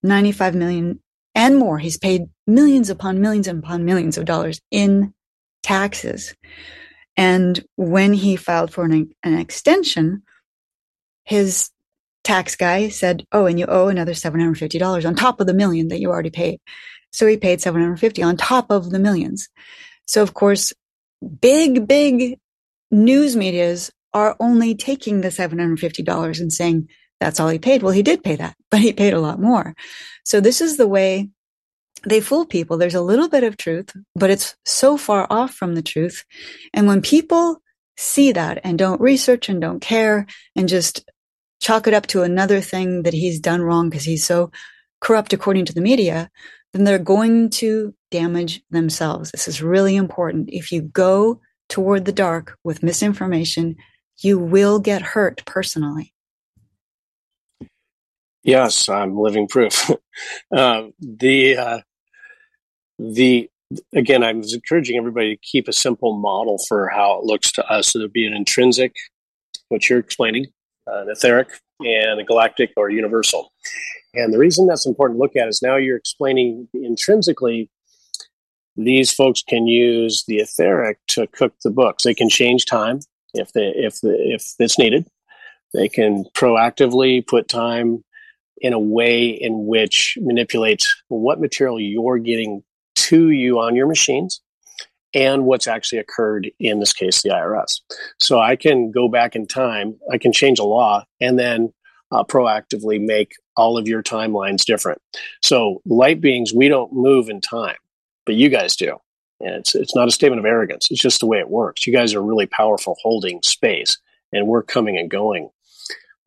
95 million and more. He's paid millions upon millions upon millions of dollars in taxes. And when he filed for an, an extension, his tax guy said, Oh, and you owe another $750 on top of the million that you already paid. So he paid 750 on top of the millions. So of course, big, big news medias are only taking the $750 and saying that's all he paid. Well, he did pay that, but he paid a lot more. So this is the way they fool people. There's a little bit of truth, but it's so far off from the truth. And when people see that and don't research and don't care and just chalk it up to another thing that he's done wrong because he's so corrupt according to the media, then they're going to damage themselves. This is really important. If you go toward the dark with misinformation, you will get hurt personally. Yes, I'm living proof. uh, the uh, the again, I'm encouraging everybody to keep a simple model for how it looks to us. So there'd be an intrinsic, what you're explaining, uh, an etheric, and a galactic or universal. And the reason that's important to look at is now you're explaining intrinsically these folks can use the etheric to cook the books. They can change time if they if if it's needed. They can proactively put time in a way in which manipulates what material you're getting to you on your machines and what's actually occurred in this case the IRS. So I can go back in time, I can change a law and then uh, proactively make all of your timelines different. So light beings, we don't move in time, but you guys do. And it's it's not a statement of arrogance. It's just the way it works. You guys are really powerful holding space, and we're coming and going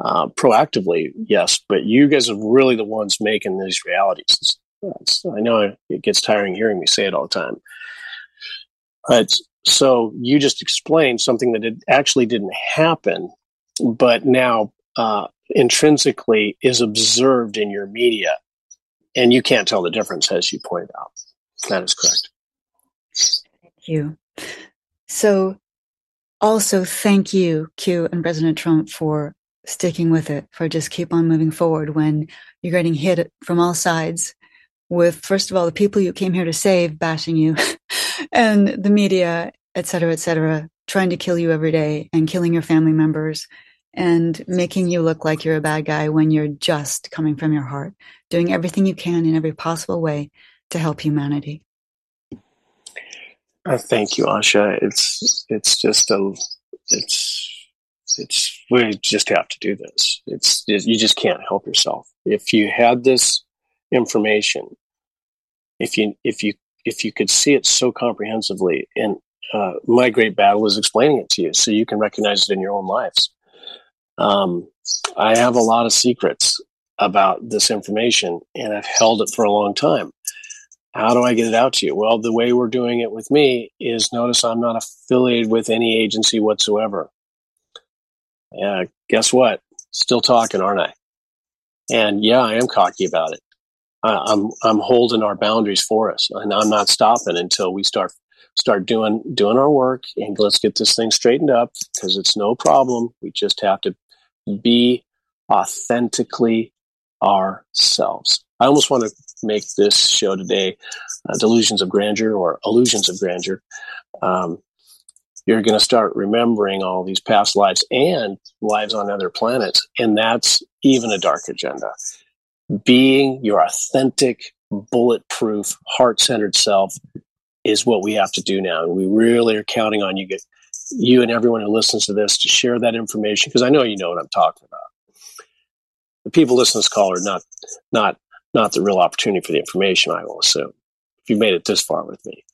uh, proactively, yes. But you guys are really the ones making these realities. It's, it's, I know it gets tiring hearing me say it all the time. So you just explained something that it actually didn't happen, but now uh, intrinsically is observed in your media, and you can't tell the difference, as you pointed out. That is correct. Thank you. So, also thank you, Q and President Trump, for sticking with it, for just keep on moving forward when you're getting hit from all sides with, first of all, the people you came here to save bashing you, and the media, et cetera, et cetera, trying to kill you every day and killing your family members and making you look like you're a bad guy when you're just coming from your heart, doing everything you can in every possible way to help humanity. Uh, thank you, Asha. It's it's just a it's it's we just have to do this. It's you just can't help yourself. If you had this information, if you if you if you could see it so comprehensively, and uh, my great battle is explaining it to you, so you can recognize it in your own lives. Um, I have a lot of secrets about this information, and I've held it for a long time. How do I get it out to you? Well, the way we're doing it with me is notice I'm not affiliated with any agency whatsoever. Yeah, guess what? Still talking, aren't I? And yeah, I am cocky about it. I, I'm I'm holding our boundaries for us, and I'm not stopping until we start start doing doing our work and let's get this thing straightened up because it's no problem. We just have to be authentically ourselves. I almost want to make this show today uh, delusions of grandeur or illusions of grandeur. Um, you're going to start remembering all these past lives and lives on other planets. And that's even a dark agenda. Being your authentic, bulletproof, heart centered self is what we have to do now. And we really are counting on you, get, you and everyone who listens to this to share that information because I know you know what I'm talking about. The people listening to this call are not, not, not the real opportunity for the information, I will assume. If you've made it this far with me,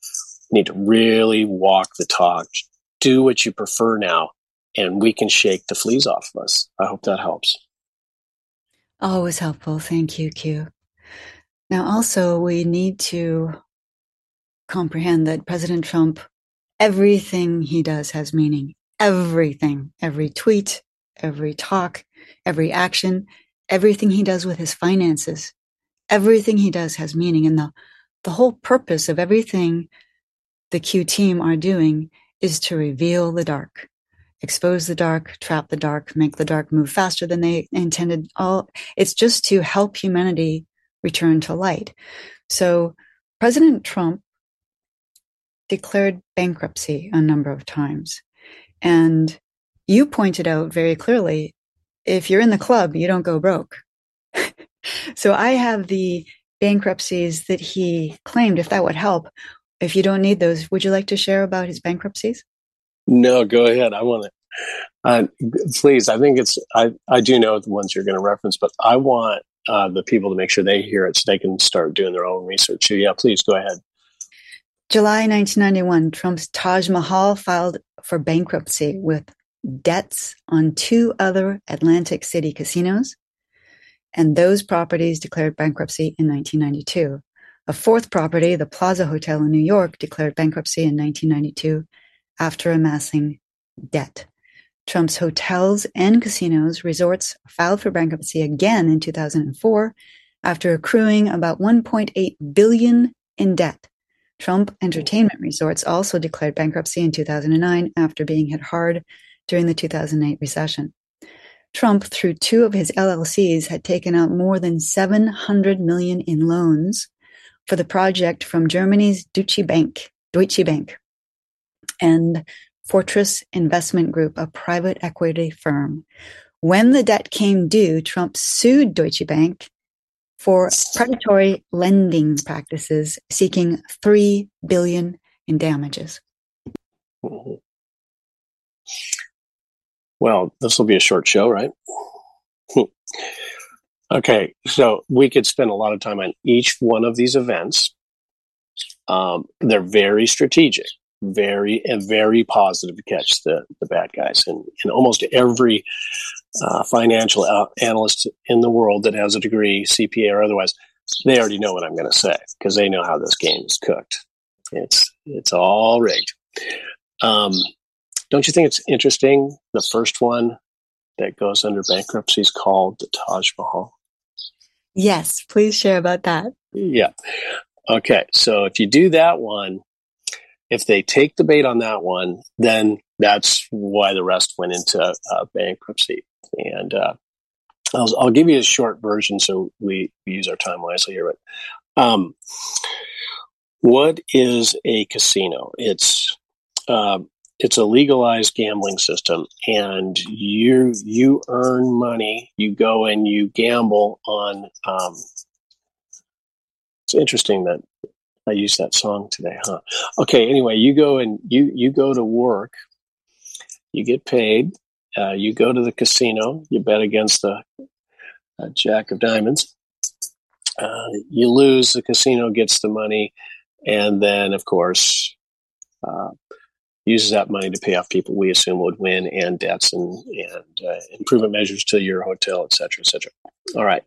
you need to really walk the talk, do what you prefer now, and we can shake the fleas off of us. I hope that helps. Always helpful. Thank you, Q. Now, also, we need to comprehend that President Trump, everything he does has meaning. Everything, every tweet, every talk, every action, everything he does with his finances, everything he does has meaning. And the, the whole purpose of everything the Q team are doing is to reveal the dark, expose the dark, trap the dark, make the dark move faster than they intended. All it's just to help humanity return to light. So President Trump declared bankruptcy a number of times. And you pointed out very clearly if you're in the club, you don't go broke. so I have the bankruptcies that he claimed, if that would help. If you don't need those, would you like to share about his bankruptcies? No, go ahead. I want to. Uh, please, I think it's. I I do know the ones you're going to reference, but I want uh, the people to make sure they hear it so they can start doing their own research. So yeah, please go ahead. July 1991, Trump's Taj Mahal filed for bankruptcy with debts on two other Atlantic City casinos, and those properties declared bankruptcy in 1992. A fourth property, the Plaza Hotel in New York, declared bankruptcy in 1992 after amassing debt. Trump's hotels and casinos resorts filed for bankruptcy again in 2004 after accruing about 1.8 billion in debt. Trump Entertainment Resorts also declared bankruptcy in 2009 after being hit hard during the 2008 recession. Trump, through two of his LLCs, had taken out more than 700 million in loans for the project from Germany's Deutsche Bank, Deutsche Bank, and Fortress Investment Group, a private equity firm. When the debt came due, Trump sued Deutsche Bank for predatory lending practices, seeking three billion in damages. Well, this will be a short show, right? okay, so we could spend a lot of time on each one of these events. Um, they're very strategic very and very positive to catch the, the bad guys. And, and almost every uh, financial analyst in the world that has a degree, CPA or otherwise, they already know what I'm going to say because they know how this game is cooked. It's it's all rigged. Um, don't you think it's interesting? The first one that goes under bankruptcy is called the Taj Mahal. Yes, please share about that. Yeah. Okay, so if you do that one, if they take the bait on that one, then that's why the rest went into uh, bankruptcy. And uh, I'll, I'll, give you a short version so we, use our time wisely here. But um, what is a casino? It's uh, it's a legalized gambling system, and you you earn money. You go and you gamble on. Um, it's interesting that I used that song today, huh? Okay. Anyway, you go and you you go to work. You get paid. Uh, you go to the casino. You bet against the uh, Jack of Diamonds. Uh, you lose. The casino gets the money, and then, of course, uh, uses that money to pay off people we assume would win and debts and and uh, improvement measures to your hotel, et cetera, et cetera. All right.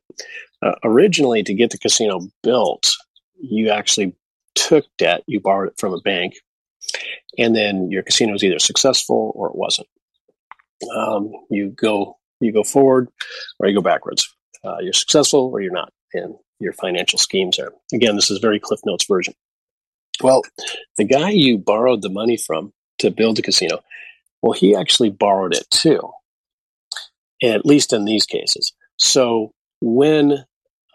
Uh, originally, to get the casino built, you actually took debt, you borrowed it from a bank, and then your casino was either successful or it wasn't. Um, you go you go forward or you go backwards. Uh, you're successful or you're not, and your financial schemes are. Again, this is very Cliff Notes version. Well, the guy you borrowed the money from to build a casino, well, he actually borrowed it too, at least in these cases. So when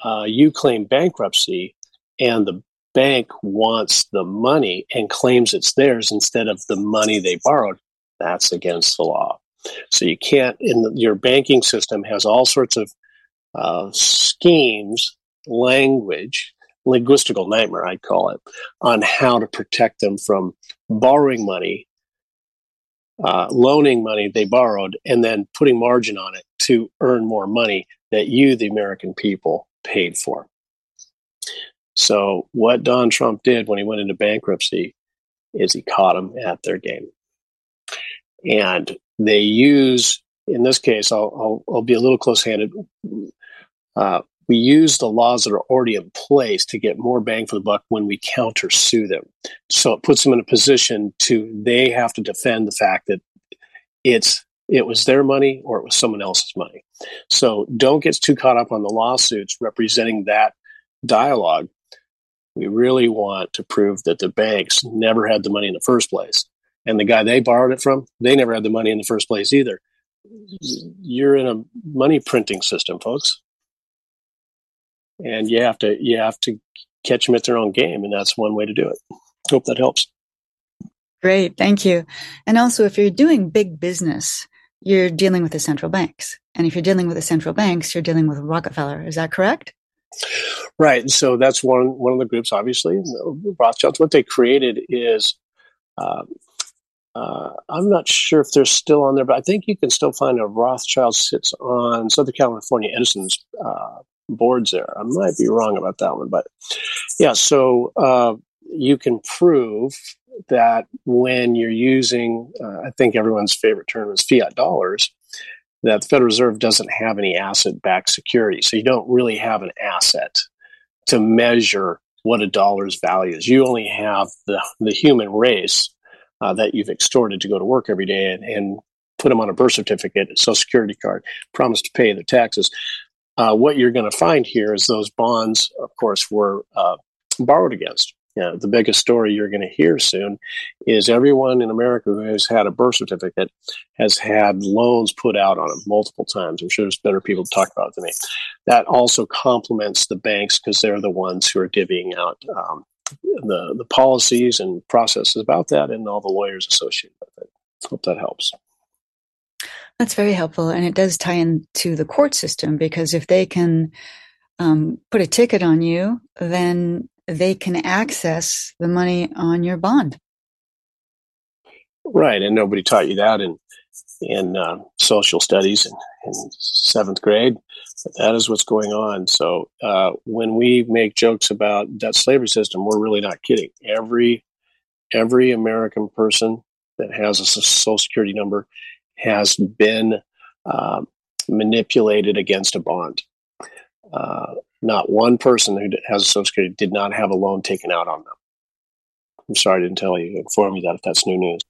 uh, you claim bankruptcy and the bank wants the money and claims it's theirs instead of the money they borrowed, that's against the law. So you can't, in the, your banking system has all sorts of uh, schemes, language, linguistical nightmare, I'd call it, on how to protect them from borrowing money, uh, loaning money they borrowed, and then putting margin on it to earn more money that you, the American people, paid for. So what Don Trump did when he went into bankruptcy is he caught them at their game. And they use, in this case, I'll, I'll, I'll be a little close handed. Uh, we use the laws that are already in place to get more bang for the buck when we counter sue them. So it puts them in a position to, they have to defend the fact that it's, it was their money or it was someone else's money. So don't get too caught up on the lawsuits representing that dialogue, we really want to prove that the banks never had the money in the first place. And the guy they borrowed it from, they never had the money in the first place either. You're in a money printing system, folks. And you have to you have to catch them at their own game, and that's one way to do it. Hope that helps. Great, thank you. And also, if you're doing big business, you're dealing with the central banks. And if you're dealing with the central banks, you're dealing with Rockefeller. Is that correct? Right. So that's one one of the groups. Obviously, Rothschilds. What they created is, uh, uh, I'm not sure if they're still on there, but I think you can still find a Rothschild sits on Southern California Edison's uh, boards there. I might be wrong about that one, but yeah. So uh, you can prove that when you're using, uh, I think everyone's favorite term is fiat dollars, that the Federal Reserve doesn't have any asset backed security. So you don't really have an asset to measure what a dollar's value is. You only have the, the human race uh, that you've extorted to go to work every day and, and put them on a birth certificate, a social security card, promise to pay their taxes. Uh, what you're going to find here is those bonds, of course, were uh, borrowed against know, the biggest story you're going to hear soon is everyone in America who has had a birth certificate has had loans put out on them multiple times. I'm sure there's better people to talk about than me. That also complements the banks because they're the ones who are divvying out um, the the policies and processes about that, and all the lawyers associated with it. Hope that helps. That's very helpful, and it does tie into the court system because if they can um, put a ticket on you, then they can access the money on your bond. Right, and nobody taught you that in in uh, social studies in, in, seventh grade. But that is what's going on. So uh, when we make jokes about that slavery system, we're really not kidding. Every every American person that has a social security number has been uh, manipulated against a bond. Not one person who has a Social Security did not have a loan taken out on them. I'm sorry I didn't tell you, inform you that if that's new news.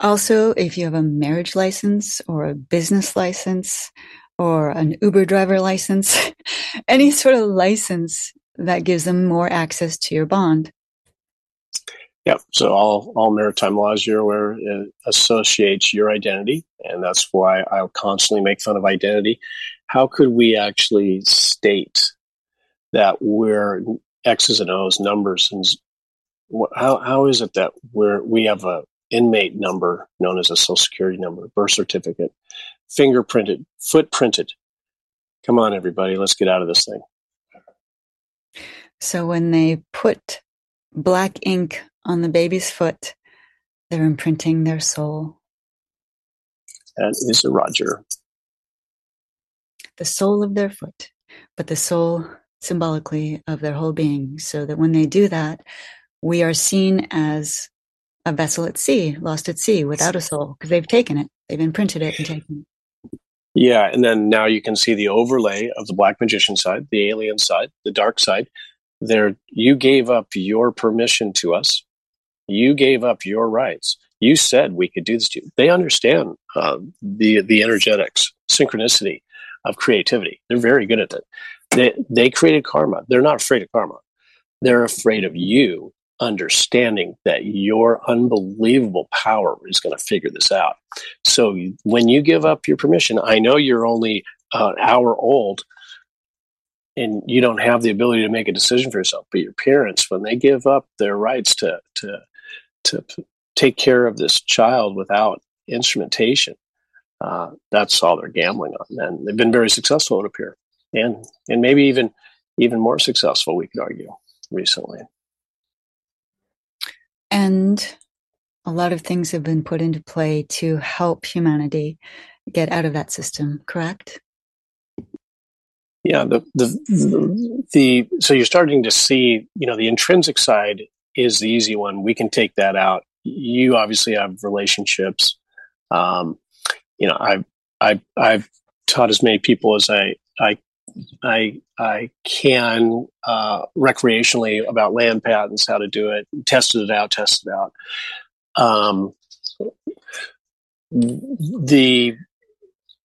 Also, if you have a marriage license or a business license or an Uber driver license, any sort of license that gives them more access to your bond. Yep. So all all maritime laws you're aware uh, associates your identity, and that's why I'll constantly make fun of identity how could we actually state that we're X's and O's numbers and how, how is it that we're, we have a inmate number known as a social security number, birth certificate, fingerprinted, footprinted. Come on, everybody, let's get out of this thing. So when they put black ink on the baby's foot, they're imprinting their soul. That is a Roger the sole of their foot, but the soul symbolically of their whole being, so that when they do that, we are seen as a vessel at sea, lost at sea, without a soul, because they've taken it, they've imprinted it and taken it. Yeah, and then now you can see the overlay of the black magician side, the alien side, the dark side. There, you gave up your permission to us. You gave up your rights. You said we could do this to you. They understand uh, the the energetics, synchronicity, of creativity. They're very good at it. They they created karma. They're not afraid of karma. They're afraid of you understanding that your unbelievable power is going to figure this out. So when you give up your permission, I know you're only an hour old and you don't have the ability to make a decision for yourself, but your parents, when they give up their rights to to to take care of this child without instrumentation, uh, that's all they're gambling on. And they've been very successful, it appears, and and maybe even even more successful, we could argue, recently. And a lot of things have been put into play to help humanity get out of that system. Correct? Yeah. The the the, the so you're starting to see, you know, the intrinsic side is the easy one. We can take that out. You obviously have relationships. Um, you know, I've I've I've taught as many people as I I I I can uh, recreationally about land patents, how to do it, tested it out, tested it out. Um, the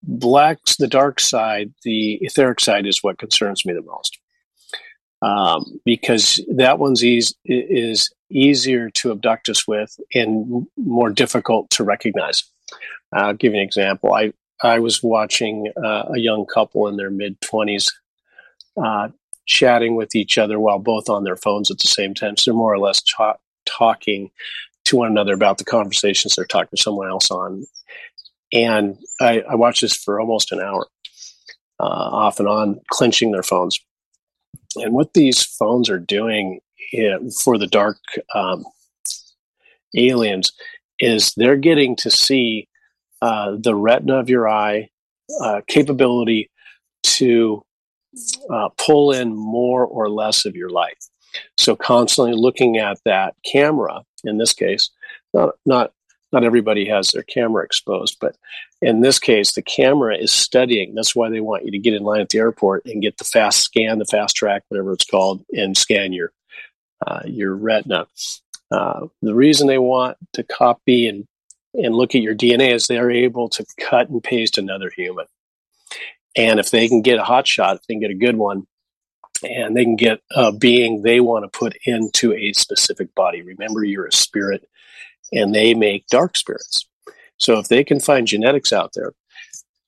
blacks, the dark side, the etheric side is what concerns me the most. um, because that one's easy, is easier to abduct us with and more difficult to recognize. I'll give you an example. I I was watching uh, a young couple in their mid twenties uh, chatting with each other while both on their phones at the same time. So they're more or less ta- talking to one another about the conversations they're talking to someone else on. And I, I watched this for almost an hour, uh, off and on, clenching their phones. And what these phones are doing for the dark um, aliens is they're getting to see uh, the retina of your eye uh, capability to uh, pull in more or less of your light. So constantly looking at that camera, in this case, not not not everybody has their camera exposed, but in this case, the camera is studying. That's why they want you to get in line at the airport and get the fast scan, the fast track, whatever it's called, and scan your uh, your retina. Uh, the reason they want to copy and and look at your DNA is they're able to cut and paste another human. And if they can get a hot shot, if they can get a good one, and they can get a being they want to put into a specific body. Remember, you're a spirit, and they make dark spirits. So if they can find genetics out there,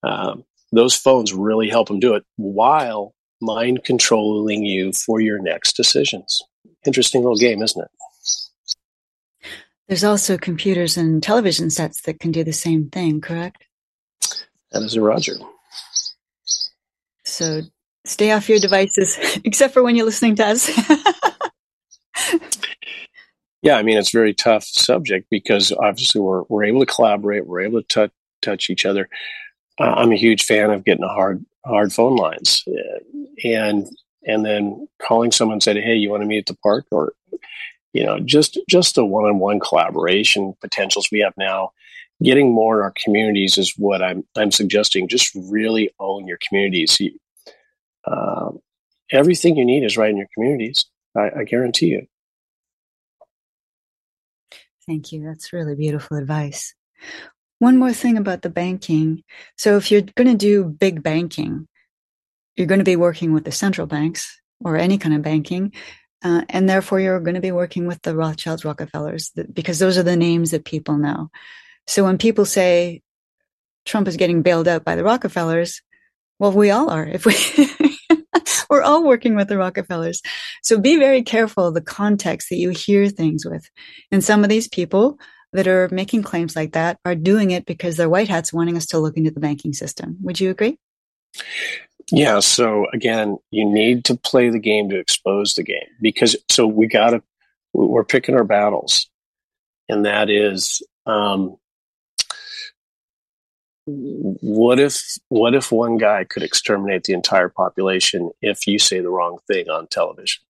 um, those phones really help them do it while mind controlling you for your next decisions. Interesting little game, isn't it? There's also computers and television sets that can do the same thing, correct? That is a Roger. So stay off your devices, except for when you're listening to us. yeah, I mean, it's a very tough subject because obviously we're, we're able to collaborate, we're able to t- touch each other. Uh, I'm a huge fan of getting a hard hard phone lines, uh, and and then calling someone and saying, "Hey, you want to meet at the park?" Or you know, just just the one on one collaboration potentials we have now getting more in our communities is what I'm I'm suggesting. Just really own your communities. Uh, everything you need is right in your communities. I, I guarantee you. Thank you. That's really beautiful advice. One more thing about the banking. So, if you're going to do big banking, you're going to be working with the central banks or any kind of banking. Uh, and therefore, you're going to be working with the Rothschilds, Rockefellers, because those are the names that people know. So when people say Trump is getting bailed out by the Rockefellers, well, we all are. If we we're all working with the Rockefellers. So be very careful the context that you hear things with. And some of these people that are making claims like that are doing it because they're white hats wanting us to look into the banking system. Would you agree? Yeah. So again, you need to play the game to expose the game because so we got to, we're picking our battles. And that is, um, what if what if one guy could exterminate the entire population if you say the wrong thing on television?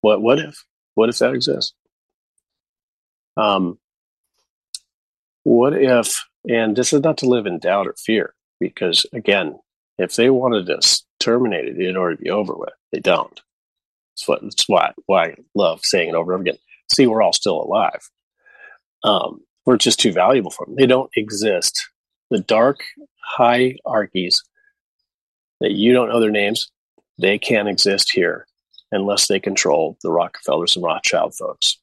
What what if what if that exists? Um, what if and this is not to live in doubt or fear because again, if they wanted to terminate it, order to be over with, they don't. That's what that's why why I love saying it over and over again. See, we're all still alive. Um, we're just too valuable for them. They don't exist the dark hierarchies that you don't know their names, they can't exist here unless they control the Rockefellers and Rothschild folks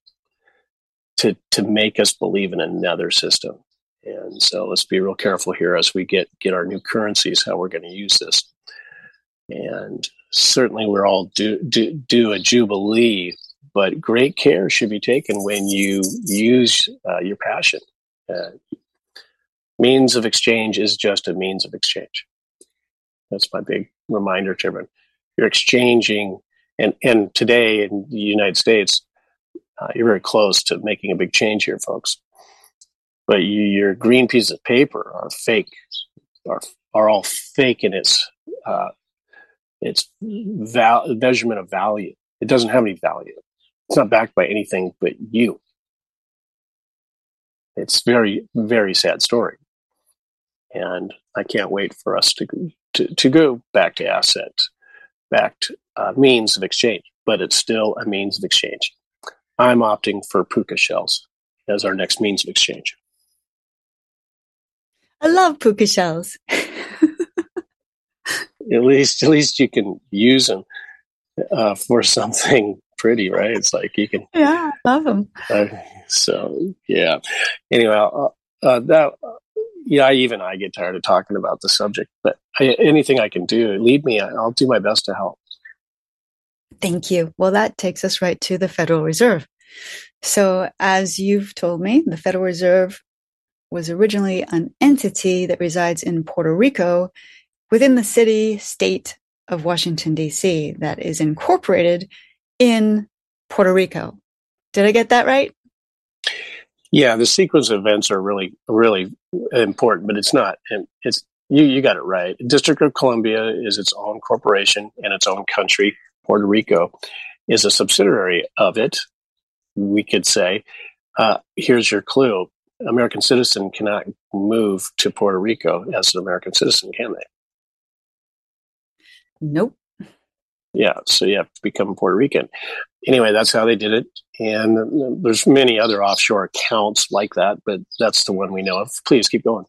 to to make us believe in another system. And so let's be real careful here as we get get our new currencies how we're going to use this. And certainly we're all do do, do a jubilee, but great care should be taken when you use uh, your passion. Uh, means of exchange is just a means of exchange. That's my big reminder to everyone. You're exchanging, and, and today in the United States, uh, you're very close to making a big change here, folks. But you, your green pieces of paper are fake, are, are all fake in its, uh, its val- measurement of value. It doesn't have any value. It's not backed by anything but you. It's very, very sad story and I can't wait for us to to, to go back to asset backed uh, means of exchange, but it's still a means of exchange. I'm opting for puka shells as our next means of exchange. I love puka shells. at least, at least you can use them. uh, for something pretty, right? It's like you can. Yeah, love them. Uh, so yeah. Anyway, uh, uh, that yeah, even I get tired of talking about the subject, but I, anything I can do, lead me. I'll do my best to help. Thank you. Well, that takes us right to the Federal Reserve. So, as you've told me, the Federal Reserve was originally an entity that resides in Puerto Rico within the city state of Washington, D.C., that is incorporated in Puerto Rico. Did I get that right? Yeah, the sequence of events are really, really important, but it's not. And it's you, you got it right. District of Columbia is its own corporation and its own country. Puerto Rico is a subsidiary of it. We could say, uh, here's your clue: American citizen cannot move to Puerto Rico as an American citizen, can they? Nope. Yeah, so you have to become Puerto Rican. Anyway, that's how they did it, and there's many other offshore accounts like that, but that's the one we know of. Please keep going.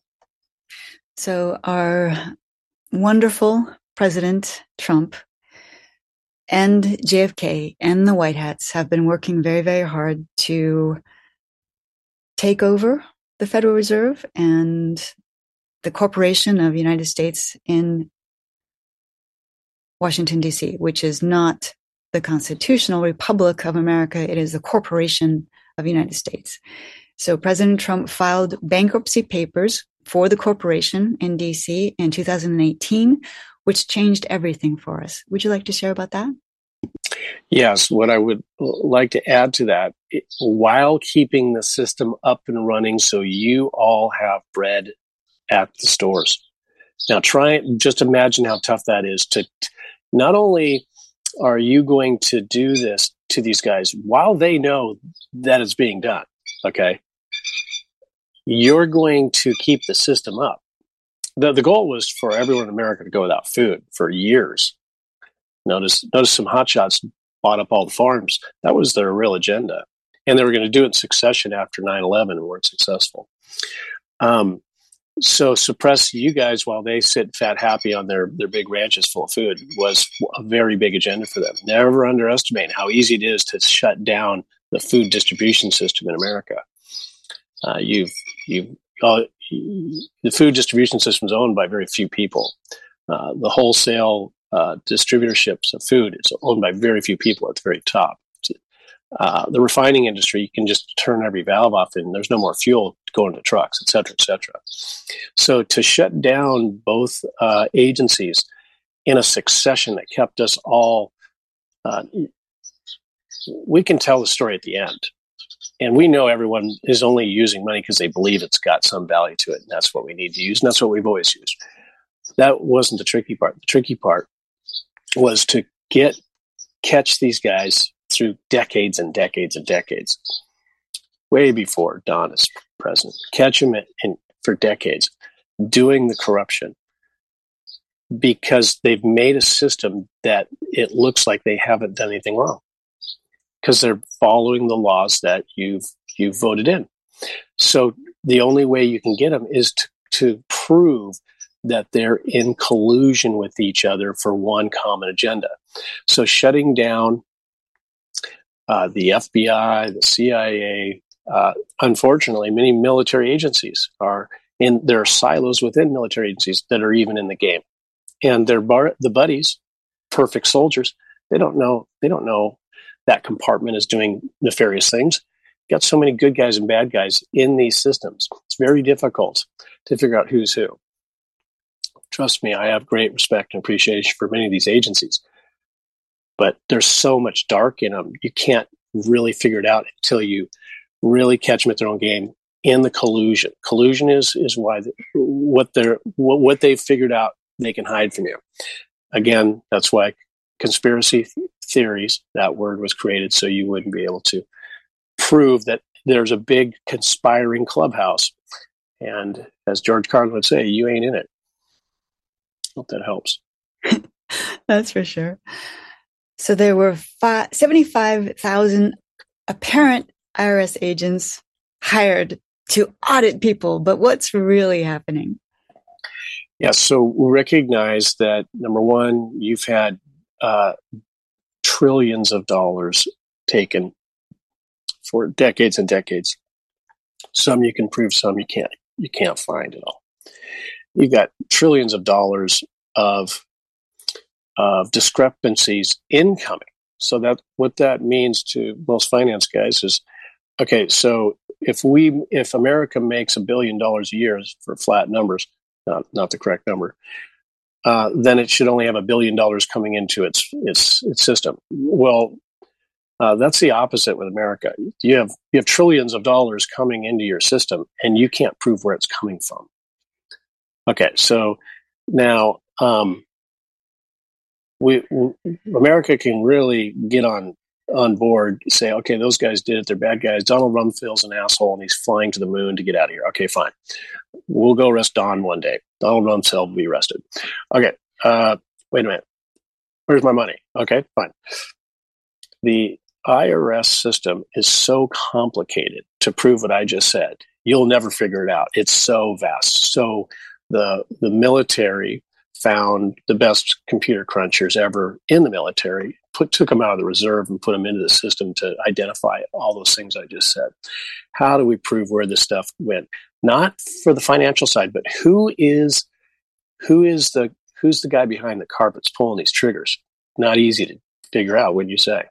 So our wonderful President Trump and JFK and the White Hats have been working very, very hard to take over the Federal Reserve and the Corporation of United States in Washington, D.C., which is not the constitutional republic of America. It is the corporation of United States. So President Trump filed bankruptcy papers for the corporation in DC in 2018, which changed everything for us. Would you like to share about that? Yes, what I would like to add to that, while keeping the system up and running so you all have bread at the stores. Now, try just imagine how tough that is to not only are you going to do this to these guys while they know that it's being done, okay? You're going to keep the system up. The, the goal was for everyone in America to go without food for years. Notice, notice some hotshots bought up all the farms. That was their real agenda. And they were going to do it in succession after 9 11 and weren't successful. Um, so suppress you guys while they sit fat happy on their their big ranches full of food was a very big agenda for them. Never underestimate how easy it is to shut down the food distribution system in America. Uh, you've you've uh, the food distribution system is owned by very few people. Uh, the wholesale uh, distributorships of food is owned by very few people at the very top. Uh, the refining industry, you can just turn every valve off and there's no more fuel going to trucks, et cetera, et cetera. So to shut down both uh, agencies in a succession that kept us all, uh, we can tell the story at the end. And we know everyone is only using money because they believe it's got some value to it. And that's what we need to use. And that's what we've always used. That wasn't the tricky part. The tricky part was to get catch these guys through decades and decades and decades, way before Don is president. Catch them in, in, for decades doing the corruption because they've made a system that it looks like they haven't done anything wrong because they're following the laws that you've you've voted in. So the only way you can get them is to, to prove that they're in collusion with each other for one common agenda. So shutting down uh, the FBI, the CIA. Uh, unfortunately, many military agencies are in. There are silos within military agencies that are even in the game, and they're bar- the buddies, perfect soldiers. They don't know. They don't know that compartment is doing nefarious things. Got so many good guys and bad guys in these systems. It's very difficult to figure out who's who. Trust me, I have great respect and appreciation for many of these agencies but there's so much dark in them. You can't really figure it out until you really catch them at their own game in the collusion. Collusion is is why the, what they're what, what they've figured out they can hide from you. Again, that's why conspiracy theories that word was created so you wouldn't be able to prove that there's a big conspiring clubhouse. And as George Carlin would say, you ain't in it. Hope that helps. That's for sure. So there were 75,000 apparent IRS agents hired to audit people. But what's really happening? Yeah, so we recognize that number one, you've had uh, trillions of dollars taken for decades and decades. Some you can prove, some you can't. You can't find at all. You've got trillions of dollars of of discrepancies incoming. So that what that means to most finance guys is, okay, so if we if America makes a billion dollars a year for flat numbers, not not the correct number, uh, then it should only have a billion dollars coming into its its its system. Well, uh, that's the opposite with America. You have you have trillions of dollars coming into your system, and you can't prove where it's coming from. Okay, so now um, we, we, America can really get on on board. Say, okay, those guys did it; they're bad guys. Donald Rumsfeld's an asshole, and he's flying to the moon to get out of here. Okay, fine. We'll go arrest Don one day. Donald Rumsfeld will be arrested. Okay, uh, wait a minute. Where's my money? Okay, fine. The IRS system is so complicated to prove what I just said. You'll never figure it out. It's so vast. So the the military found the best computer crunchers ever in the military, put took them out of the reserve and put them into the system to identify all those things I just said. How do we prove where this stuff went? Not for the financial side, but who is who is the who's the guy behind the carpets pulling these triggers? Not easy to figure out, wouldn't you say?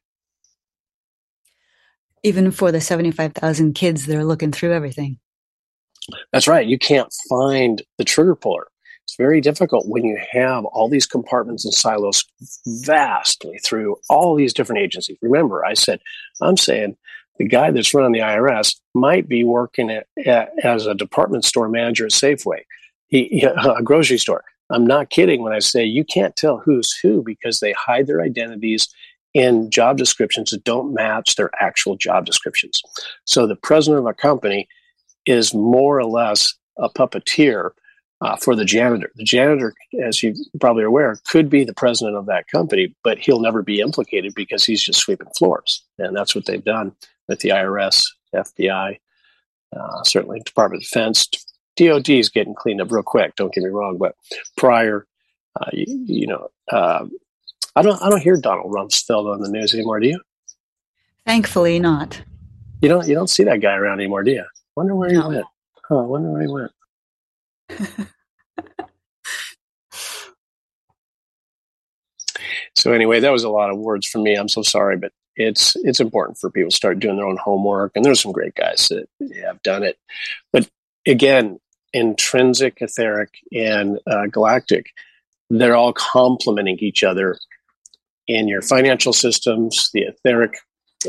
Even for the 75,000 kids, they're looking through everything. That's right. You can't find the trigger puller. It's very difficult when you have all these compartments and silos vastly through all these different agencies. Remember, I said, I'm saying the guy that's running the IRS might be working at, at, as a department store manager at Safeway, he, a grocery store. I'm not kidding when I say you can't tell who's who because they hide their identities in job descriptions that don't match their actual job descriptions. So the president of a company is more or less a puppeteer uh, for the janitor. The janitor, as you probably are aware, could be the president of that company, but he'll never be implicated because he's just sweeping floors. And that's what they've done with the IRS, FBI, uh, certainly Department of Defense. DOD is getting cleaned up real quick. Don't get me wrong, but prior, uh, you, you, know, uh, I don't, I don't hear Donald Rumsfeld on the news anymore. Do you? Thankfully, not. You don't, you don't see that guy around anymore, do you? Wonder where no. he went. Huh, I wonder where he went. so anyway, that was a lot of words for me. I'm so sorry, but it's it's important for people to start doing their own homework. And there's some great guys that have done it. But again, intrinsic, etheric, and uh, galactic, they're all complementing each other in your financial systems. The etheric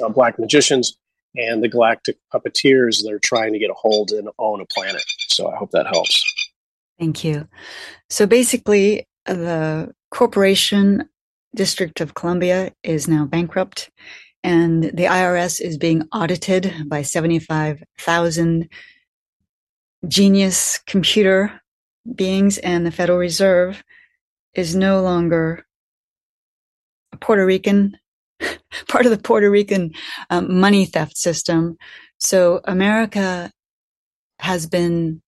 uh, black magicians and the galactic puppeteers that are trying to get a hold and own a planet. So I hope that helps. Thank you. So basically, the corporation District of Columbia is now bankrupt, and the IRS is being audited by 75,000 genius computer beings, and the Federal Reserve is no longer a Puerto Rican, part of the Puerto Rican um, money theft system. So America has been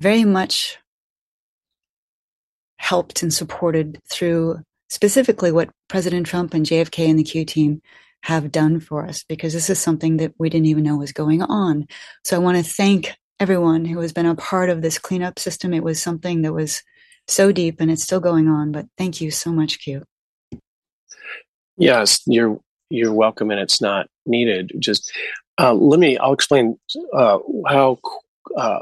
very much helped and supported through specifically what President Trump and JFK and the Q team have done for us because this is something that we didn't even know was going on. So I want to thank everyone who has been a part of this cleanup system. It was something that was so deep and it's still going on, but thank you so much, Q. Yes, you're you're welcome and it's not needed. Just uh, let me I'll explain uh, how uh,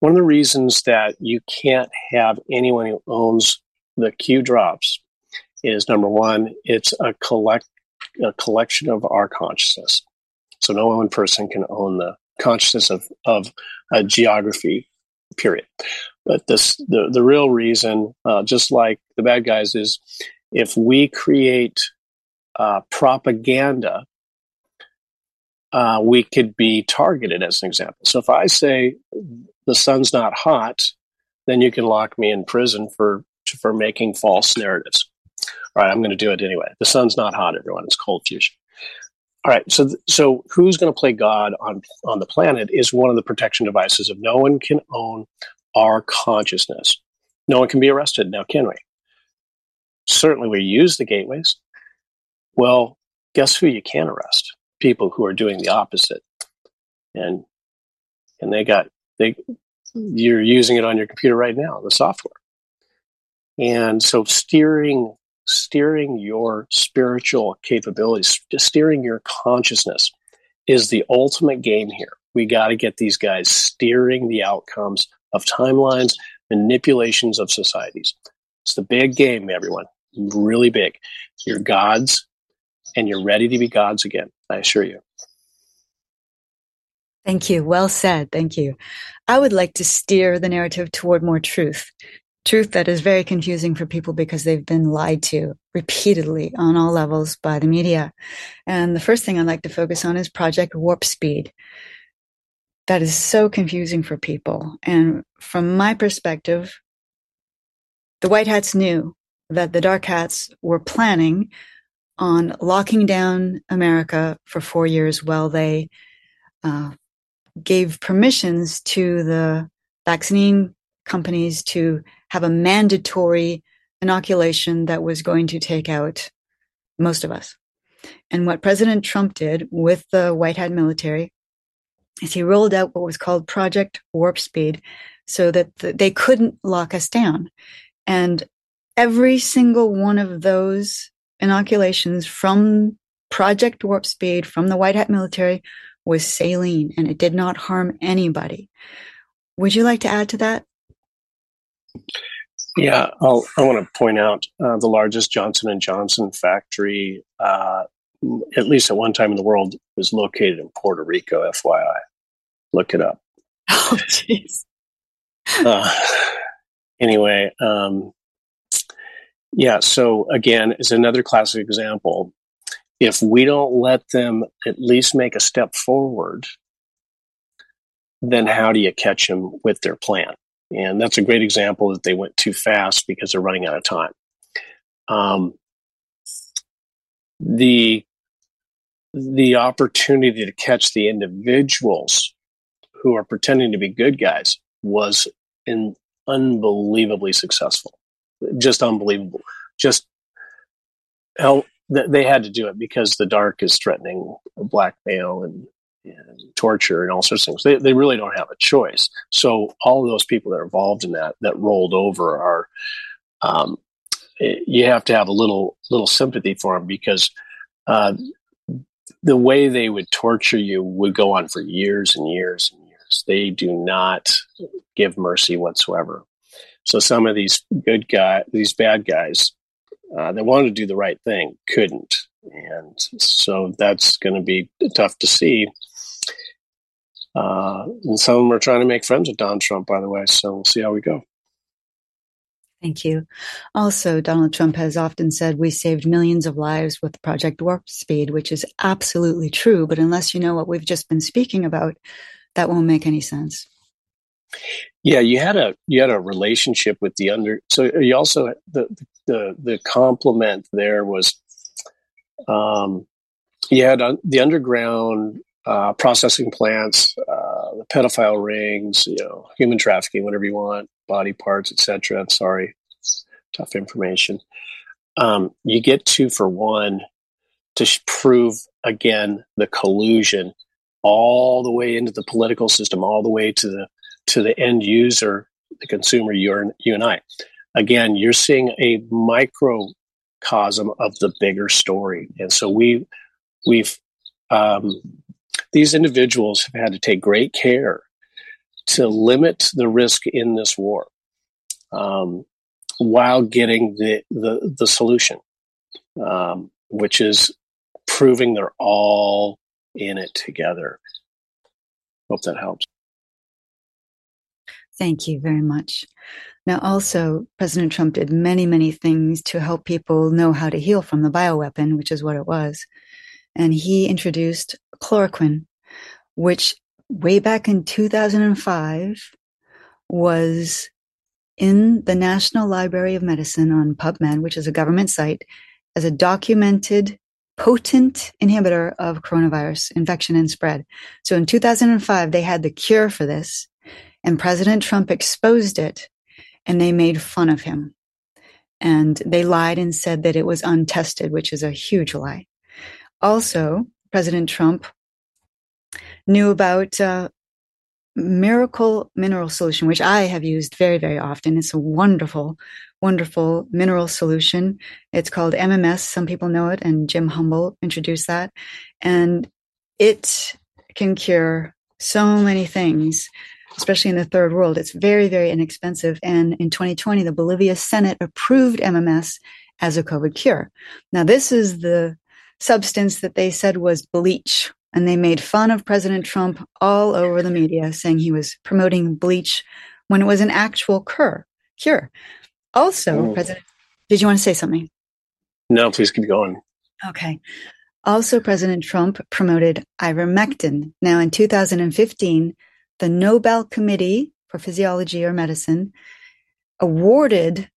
one of the reasons that you can't have anyone who owns the Q drops is number one, it's a collect a collection of our consciousness. So no one person can own the consciousness of, of a geography, period. But this the, the real reason, uh, just like the bad guys, is if we create uh, propaganda uh, we could be targeted as an example. So if I say the sun's not hot, then you can lock me in prison for for making false narratives. All right, I'm going to do it anyway. The sun's not hot, everyone. It's cold fusion. All right, so so who's going to play God on on the planet is one of the protection devices of no one can own our consciousness. No one can be arrested now, can we? Certainly, we use the gateways. Well, guess who you can arrest? People who are doing the opposite. And and they got they you're using it on your computer right now, the software. And so steering steering your spiritual capabilities, steering your consciousness is the ultimate game here. We got to get these guys steering the outcomes of timelines, manipulations of societies. It's the big game, everyone. Really big. You're gods and you're ready to be gods again. I assure you. Thank you. Well said. Thank you. I would like to steer the narrative toward more truth. Truth that is very confusing for people because they've been lied to repeatedly on all levels by the media. And the first thing I'd like to focus on is Project Warp Speed. That is so confusing for people. And from my perspective, the White Hats knew that the Dark Hats were planning on locking down America for four years while they uh, gave permissions to the vaccine companies to have a mandatory inoculation that was going to take out most of us. And what President Trump did with the White Hat military is he rolled out what was called Project Warp Speed so that they couldn't lock us down. And every single one of those inoculations from Project Warp Speed from the White Hat military was saline and it did not harm anybody. Would you like to add to that? Yeah, I'll, i want to point out uh, the largest Johnson and Johnson factory, uh, at least at one time in the world, was located in Puerto Rico. FYI, look it up. Oh, jeez. uh, anyway, um, yeah. So again, is another classic example if we don't let them at least make a step forward, then how do you catch them with their plan? And that's a great example that they went too fast because they're running out of time. Um, the the opportunity to catch the individuals who are pretending to be good guys was in unbelievably successful, just unbelievable. Just they had to do it because the dark is threatening blackmail and, and torture and all sorts of things. They, they really don't have a choice. So all of those people that are involved in that that rolled over are, um, you have to have a little little sympathy for them because uh, the way they would torture you would go on for years and years and years. They do not give mercy whatsoever. So some of these good guys, these bad guys, uh, that wanted to do the right thing couldn't. And so that's going to be tough to see. Uh, and some of them are trying to make friends with Donald Trump, by the way. So we'll see how we go. Thank you. Also, Donald Trump has often said we saved millions of lives with Project Warp Speed, which is absolutely true. But unless you know what we've just been speaking about, that won't make any sense. Yeah, you had a you had a relationship with the under. So you also the the the compliment there was, um, you had the underground uh, processing plants, uh, the pedophile rings, you know, human trafficking, whatever you want, body parts, etc. I'm sorry, tough information. Um, you get two for one to prove again the collusion all the way into the political system, all the way to the to the end user, the consumer, you, and I. Again, you're seeing a microcosm of the bigger story, and so we we've um, these individuals have had to take great care to limit the risk in this war um, while getting the the, the solution, um, which is proving they're all in it together. Hope that helps. Thank you very much. Now, also, President Trump did many, many things to help people know how to heal from the bioweapon, which is what it was. And he introduced chloroquine, which way back in 2005 was in the National Library of Medicine on PubMed, which is a government site, as a documented potent inhibitor of coronavirus infection and spread. So in 2005, they had the cure for this and President Trump exposed it and they made fun of him. And they lied and said that it was untested, which is a huge lie. Also, President Trump knew about uh, Miracle Mineral Solution, which I have used very, very often. It's a wonderful, wonderful mineral solution. It's called MMS. Some people know it, and Jim Humble introduced that. And it can cure so many things especially in the third world. It's very, very inexpensive. And in 2020, the Bolivia Senate approved MMS as a COVID cure. Now, this is the substance that they said was bleach. And they made fun of President Trump all over the media, saying he was promoting bleach when it was an actual cure. Cure. Also, oh. President, did you want to say something? No, please keep going. Okay. Also, President Trump promoted ivermectin. Now, in 2015, the Nobel Committee for Physiology or Medicine awarded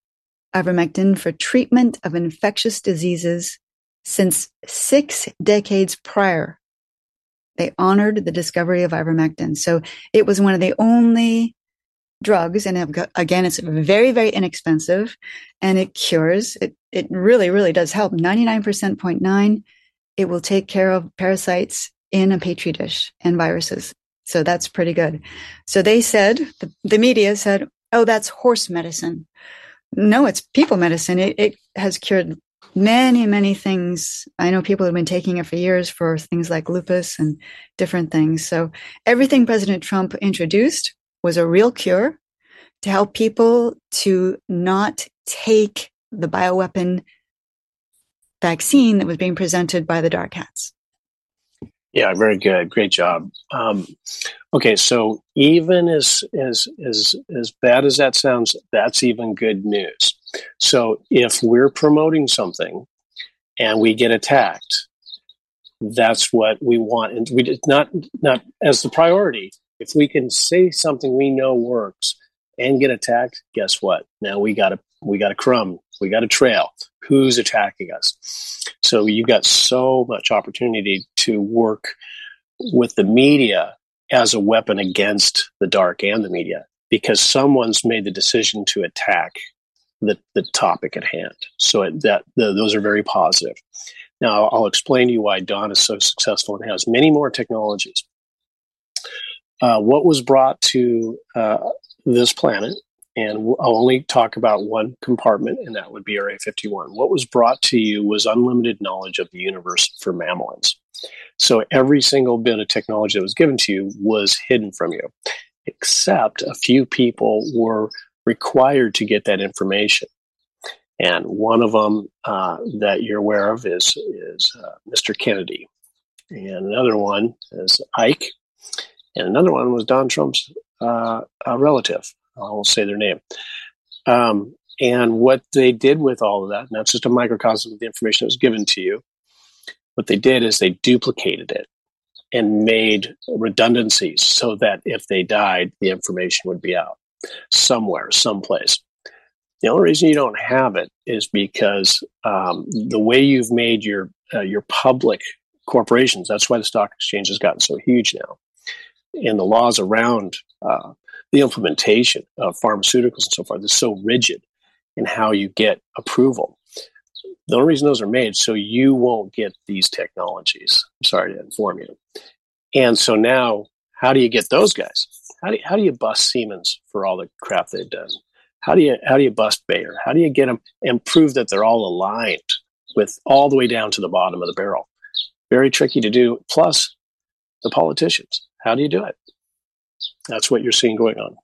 ivermectin for treatment of infectious diseases since six decades prior. They honored the discovery of ivermectin. So it was one of the only drugs, and again, it's very, very inexpensive and it cures. It, it really, really does help. 99.9, it will take care of parasites in a petri dish and viruses. So that's pretty good. So they said, the, the media said, oh, that's horse medicine. No, it's people medicine. It, it has cured many, many things. I know people have been taking it for years for things like lupus and different things. So everything President Trump introduced was a real cure to help people to not take the bioweapon vaccine that was being presented by the dark hats. Yeah, very good. Great job. Um, okay, so even as as as as bad as that sounds, that's even good news. So if we're promoting something and we get attacked, that's what we want, and we did not not as the priority. If we can say something we know works and get attacked, guess what? Now we got a we got a crumb, we got a trail. Who's attacking us? So you've got so much opportunity to work with the media as a weapon against the dark and the media because someone's made the decision to attack the, the topic at hand. So it, that the, those are very positive. Now I'll explain to you why Don is so successful and has many more technologies. Uh, what was brought to uh, this planet and I'll only talk about one compartment, and that would be Area 51. What was brought to you was unlimited knowledge of the universe for mammalians. So every single bit of technology that was given to you was hidden from you, except a few people were required to get that information. And one of them uh, that you're aware of is, is uh, Mr. Kennedy. And another one is Ike. And another one was Don Trump's uh, relative. I won't say their name. Um, and what they did with all of that, and that's just a microcosm of the information that was given to you, what they did is they duplicated it and made redundancies so that if they died, the information would be out somewhere, someplace. The only reason you don't have it is because um, the way you've made your uh, your public corporations. That's why the stock exchange has gotten so huge now, and the laws around uh, the implementation of pharmaceuticals and so forth is so rigid in how you get approval. The only reason those are made so you won't get these technologies. I'm sorry to inform you. And so now, how do you get those guys? How do you, how do you bust Siemens for all the crap they've done? How do you how do you bust Bayer? How do you get them and prove that they're all aligned with all the way down to the bottom of the barrel? Very tricky to do. Plus, the politicians. How do you do it? That's what you're seeing going on.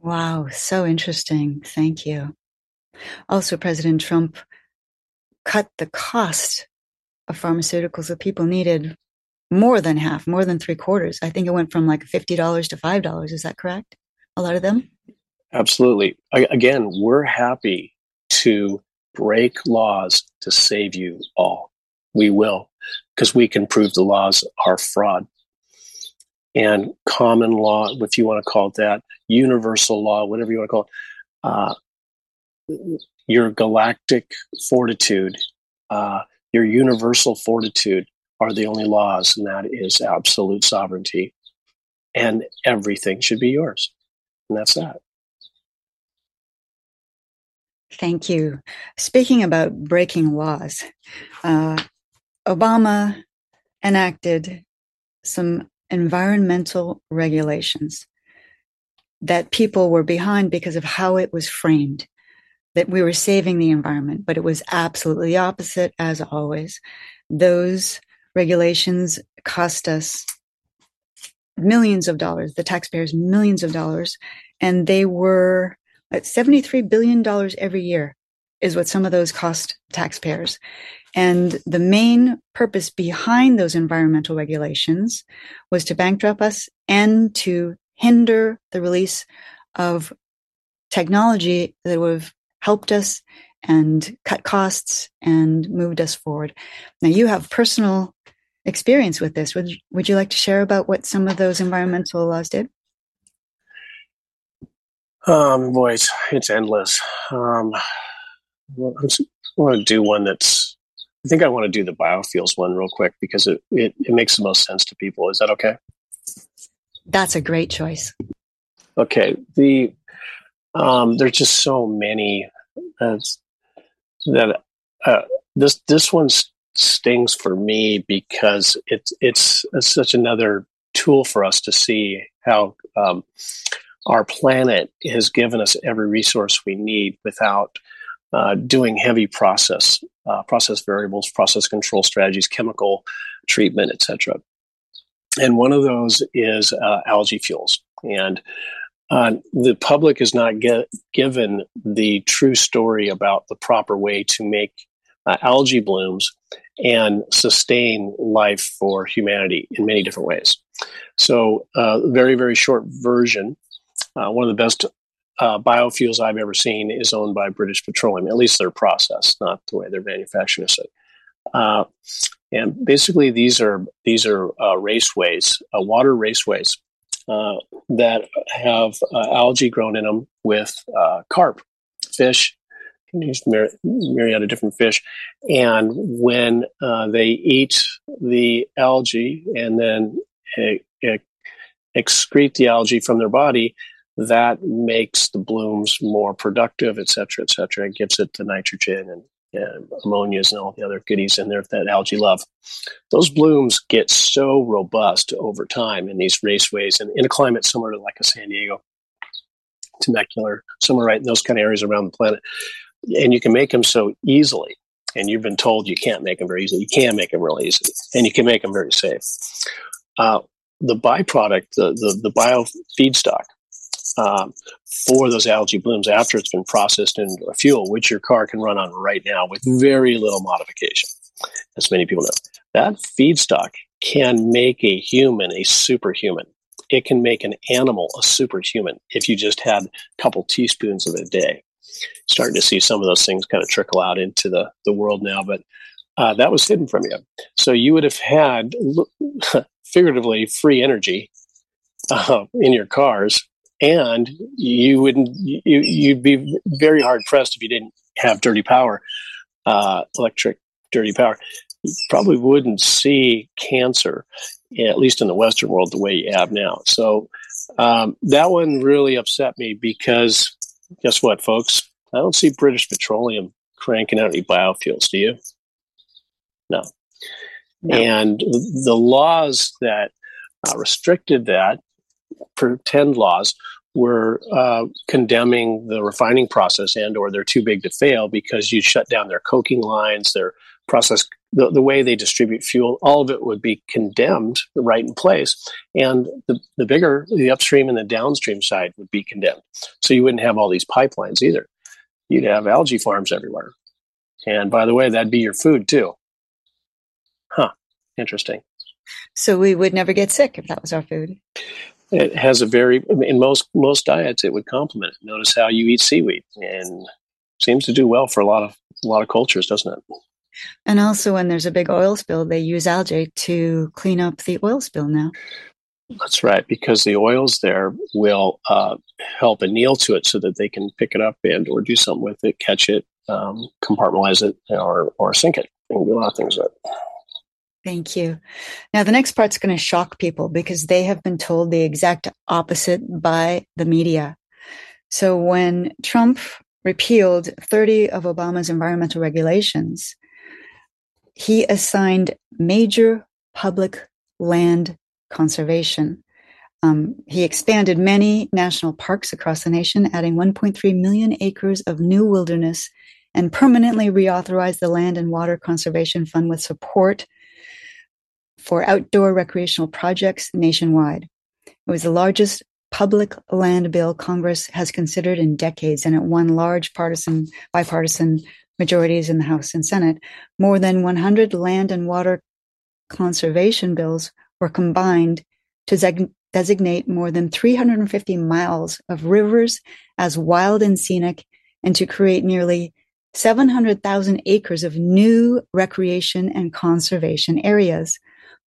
Wow, so interesting. Thank you. Also, President Trump cut the cost of pharmaceuticals that people needed more than half, more than three quarters. I think it went from like $50 to $5. Is that correct? A lot of them? Absolutely. Again, we're happy to break laws to save you all. We will, because we can prove the laws are fraud and common law, if you want to call it that, universal law, whatever you want to call it, uh, your galactic fortitude, uh, your universal fortitude are the only laws, and that is absolute sovereignty. And everything should be yours. And that's that. Thank you. Speaking about breaking laws, uh, Obama enacted some environmental regulations that people were behind because of how it was framed that we were saving the environment, but it was absolutely opposite as always. Those regulations cost us millions of dollars, the taxpayers millions of dollars, and they were at $73 billion every year is what some of those cost taxpayers. And the main purpose behind those environmental regulations was to bankrupt us and to hinder the release of technology that would have helped us and cut costs and moved us forward. Now you have personal experience with this. Would, would you like to share about what some of those environmental laws did? Um, boy, it's, it's endless. Um, well, I want to do one that's. I think I want to do the biofuels one real quick because it, it, it makes the most sense to people. Is that okay? That's a great choice. Okay. The um, there's just so many uh, that uh, this this one stings for me because it's it's, it's such another tool for us to see how um, our planet has given us every resource we need without uh, doing heavy process uh, process variables, process control strategies, chemical treatment, etc. And one of those is uh, algae fuels. And uh, the public is not get, given the true story about the proper way to make uh, algae blooms and sustain life for humanity in many different ways. So, very, very short version. Uh, one of the best uh, biofuels I've ever seen is owned by British Petroleum, at least their process, not the way they're manufacturing it. Uh, and basically, these are these are uh, raceways, uh, water raceways uh, that have uh, algae grown in them with carp, fish, use myriad of different fish. And when they eat the algae and then excrete the algae from their body, that makes the blooms more productive, et cetera, et cetera. It gives it the nitrogen and, and ammonias and all the other goodies in there that algae love. Those blooms get so robust over time in these raceways and in a climate similar to like a San Diego, Temecula, somewhere right in those kind of areas around the planet. And you can make them so easily. And you've been told you can't make them very easily. You can make them really easily, and you can make them very safe. Uh, the byproduct, the, the, the bio feedstock, um, for those algae blooms after it's been processed into a fuel, which your car can run on right now with very little modification, as many people know. That feedstock can make a human a superhuman. It can make an animal a superhuman if you just had a couple teaspoons of it a day. Starting to see some of those things kind of trickle out into the, the world now, but uh, that was hidden from you. So you would have had figuratively free energy uh, in your cars and you wouldn't you, you'd be very hard pressed if you didn't have dirty power uh, electric dirty power. You probably wouldn't see cancer at least in the western world the way you have now. So um, that one really upset me because guess what folks? I don't see british petroleum cranking out any biofuels do you? No, no. and the laws that uh, restricted that pretend laws were uh, condemning the refining process and or they're too big to fail because you shut down their coking lines their process the, the way they distribute fuel all of it would be condemned right in place. And the, the bigger the upstream and the downstream side would be condemned. So you wouldn't have all these pipelines either. You'd have algae farms everywhere. And by the way that'd be your food too. Huh. Interesting. So we would never get sick if that was our food it has a very in most most diets it would complement it. Notice how you eat seaweed and seems to do well for a lot of a lot of cultures, doesn't it? And also, when there's a big oil spill, they use algae to clean up the oil spill now. That's right, because the oils there will uh, help anneal to it so that they can pick it up and or do something with it, catch it, um, compartmentalize it, or or sink it. And do a lot of things with it. Thank you. Now, the next part's going to shock people because they have been told the exact opposite by the media. So, when Trump repealed 30 of Obama's environmental regulations, he assigned major public land conservation. Um, he expanded many national parks across the nation, adding 1.3 million acres of new wilderness and permanently reauthorized the Land and Water Conservation Fund with support for outdoor recreational projects nationwide. It was the largest public land bill Congress has considered in decades, and it won large partisan, bipartisan majorities in the House and Senate. More than 100 land and water conservation bills were combined to zeg- designate more than 350 miles of rivers as wild and scenic and to create nearly 700,000 acres of new recreation and conservation areas.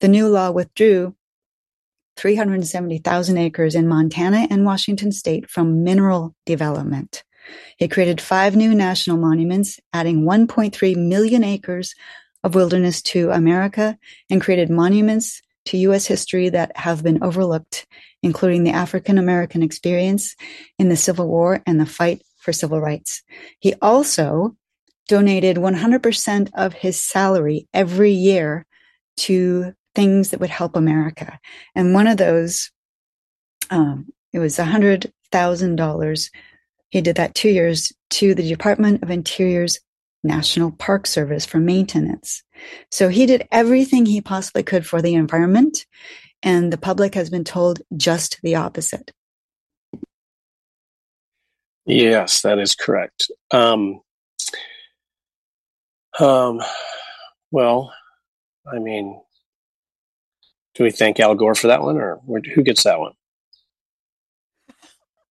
The new law withdrew 370,000 acres in Montana and Washington state from mineral development. He created five new national monuments, adding 1.3 million acres of wilderness to America, and created monuments to U.S. history that have been overlooked, including the African American experience in the Civil War and the fight for civil rights. He also donated 100% of his salary every year to things that would help America. And one of those, um, it was a $100,000. He did that two years to the Department of Interior's National Park Service for maintenance. So he did everything he possibly could for the environment, and the public has been told just the opposite. Yes, that is correct. Um, um, well, I mean, do we thank Al Gore for that one, or who gets that one?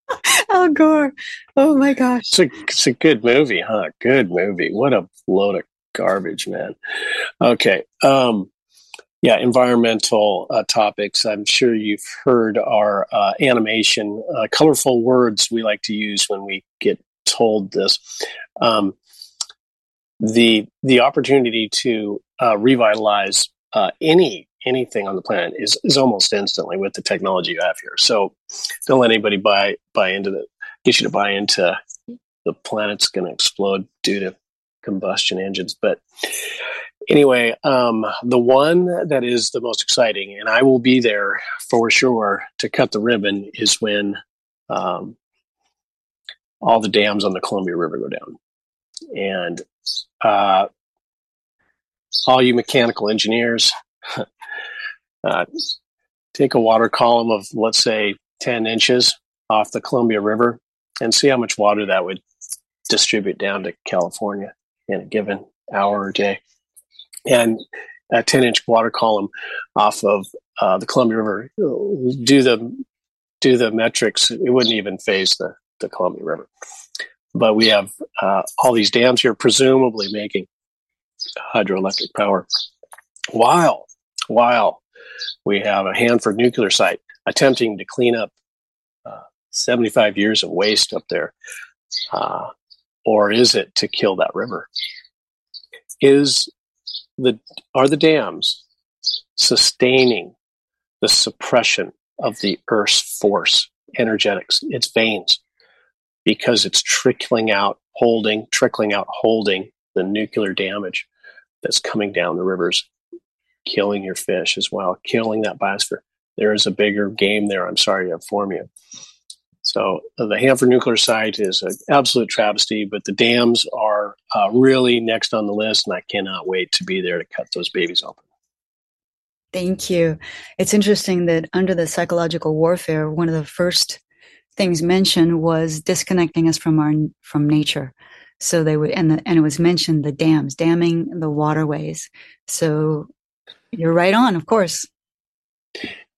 Al Gore. Oh my gosh. It's a, it's a good movie, huh? Good movie. What a load of garbage, man. Okay. Um, yeah, environmental uh, topics. I'm sure you've heard our uh, animation, uh, colorful words we like to use when we get told this. Um, the the opportunity to uh, revitalize uh, any anything on the planet is, is almost instantly with the technology you have here. So don't let anybody buy buy into the get you to buy into the planet's going to explode due to combustion engines. But anyway, um, the one that is the most exciting, and I will be there for sure to cut the ribbon, is when um, all the dams on the Columbia River go down, and uh, all you mechanical engineers. Uh, take a water column of, let's say, 10 inches off the Columbia River and see how much water that would distribute down to California in a given hour or day. And a 10 inch water column off of uh, the Columbia River, do the do the metrics, it wouldn't even phase the, the Columbia River. But we have uh, all these dams here, presumably making hydroelectric power. While, while we have a Hanford nuclear site attempting to clean up uh, 75 years of waste up there. Uh, or is it to kill that river? Is the are the dams sustaining the suppression of the Earth's force, energetics, its veins, because it's trickling out, holding, trickling out, holding the nuclear damage that's coming down the rivers killing your fish as well, killing that biosphere. There is a bigger game there. I'm sorry to inform you. So uh, the Hanford nuclear site is an absolute travesty, but the dams are uh, really next on the list, and I cannot wait to be there to cut those babies open. Thank you. It's interesting that under the psychological warfare, one of the first things mentioned was disconnecting us from our from nature. So they would, and the, and it was mentioned the dams, damming the waterways. So you're right on, of course.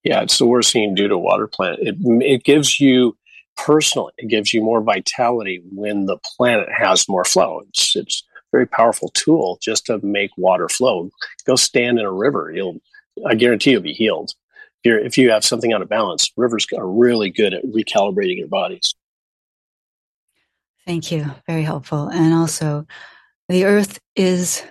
Yeah, it's the worst thing you can do to a water plant. It, it gives you personally, it gives you more vitality when the planet has more flow. It's it's a very powerful tool just to make water flow. Go stand in a river. You'll I guarantee you'll be healed. If, you're, if you have something out of balance, rivers are really good at recalibrating your bodies. Thank you. Very helpful. And also, the earth is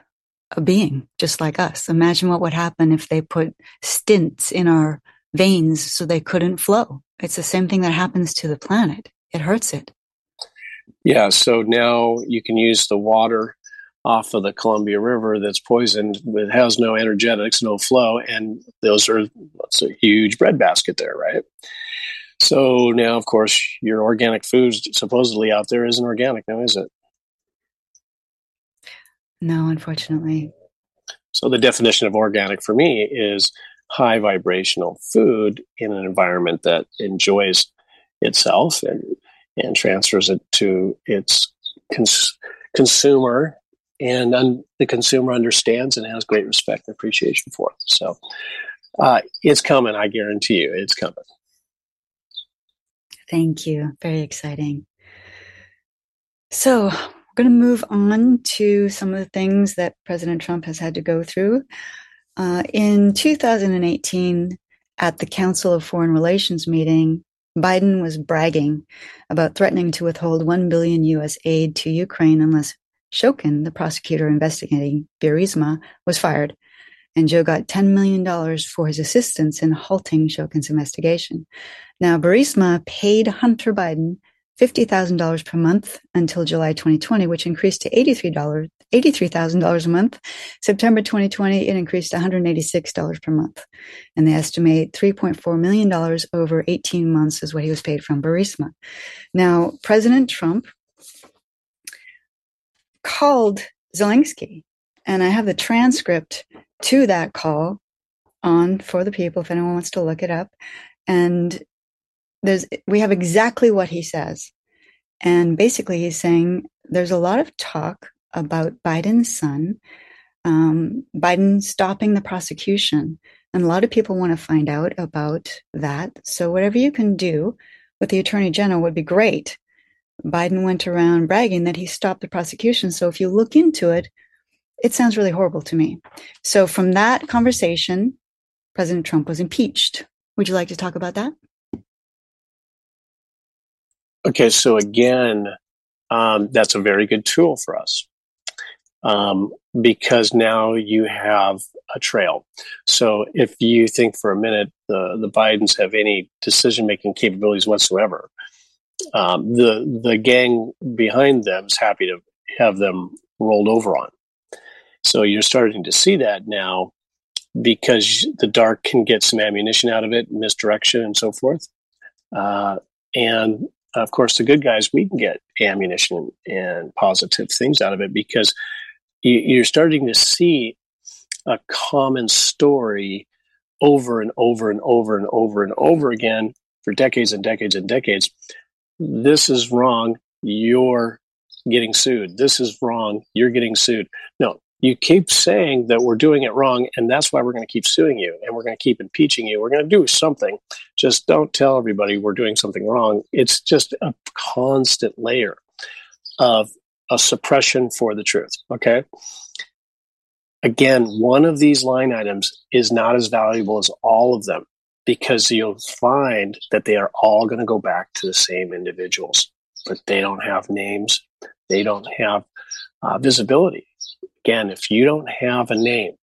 a being just like us. Imagine what would happen if they put stints in our veins so they couldn't flow. It's the same thing that happens to the planet. It hurts it. Yeah, so now you can use the water off of the Columbia River that's poisoned. It has no energetics, no flow, and those are that's a huge breadbasket there, right? So now, of course, your organic food supposedly out there isn't organic now, is it? No, unfortunately. So the definition of organic for me is high vibrational food in an environment that enjoys itself and and transfers it to its cons- consumer and un- the consumer understands and has great respect and appreciation for it. So uh, it's coming i guarantee you it's coming. Thank you. Very exciting. So we're going to move on to some of the things that president trump has had to go through uh, in 2018 at the council of foreign relations meeting Biden was bragging about threatening to withhold 1 billion US aid to Ukraine unless Shokin, the prosecutor investigating Burisma, was fired. And Joe got $10 million for his assistance in halting Shokin's investigation. Now, Burisma paid Hunter Biden $50,000 per month until July 2020, which increased to $83, $83,000 a month. September 2020, it increased to $186 per month. And they estimate $3.4 million over 18 months is what he was paid from Burisma. Now, President Trump called Zelensky, and I have the transcript to that call on for the people if anyone wants to look it up. And there's we have exactly what he says. And basically he's saying there's a lot of talk about Biden's son, um, Biden stopping the prosecution. And a lot of people want to find out about that. So whatever you can do with the attorney general would be great. Biden went around bragging that he stopped the prosecution. So if you look into it, it sounds really horrible to me. So from that conversation, President Trump was impeached. Would you like to talk about that? Okay, so again, um, that's a very good tool for us um, because now you have a trail. So if you think for a minute the the Bidens have any decision making capabilities whatsoever, um, the the gang behind them is happy to have them rolled over on. So you're starting to see that now because the dark can get some ammunition out of it, misdirection, and so forth. Uh, and of course, the good guys, we can get ammunition and positive things out of it because you're starting to see a common story over and over and over and over and over again for decades and decades and decades. This is wrong. You're getting sued. This is wrong. You're getting sued. No, you keep saying that we're doing it wrong, and that's why we're going to keep suing you and we're going to keep impeaching you. We're going to do something. Just don't tell everybody we're doing something wrong. It's just a constant layer of a suppression for the truth. Okay. Again, one of these line items is not as valuable as all of them because you'll find that they are all going to go back to the same individuals, but they don't have names, they don't have uh, visibility Again, if you don't have a name,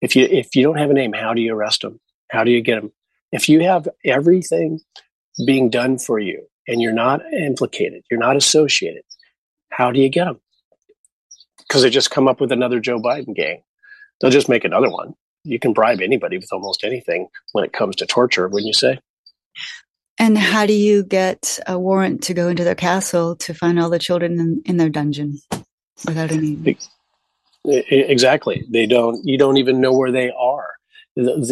if you if you don't have a name, how do you arrest them? How do you get them? If you have everything being done for you and you're not implicated, you're not associated, how do you get them? Because they just come up with another Joe Biden gang. They'll just make another one. You can bribe anybody with almost anything when it comes to torture, wouldn't you say? And how do you get a warrant to go into their castle to find all the children in, in their dungeon without any? Exactly. They don't. You don't even know where they are.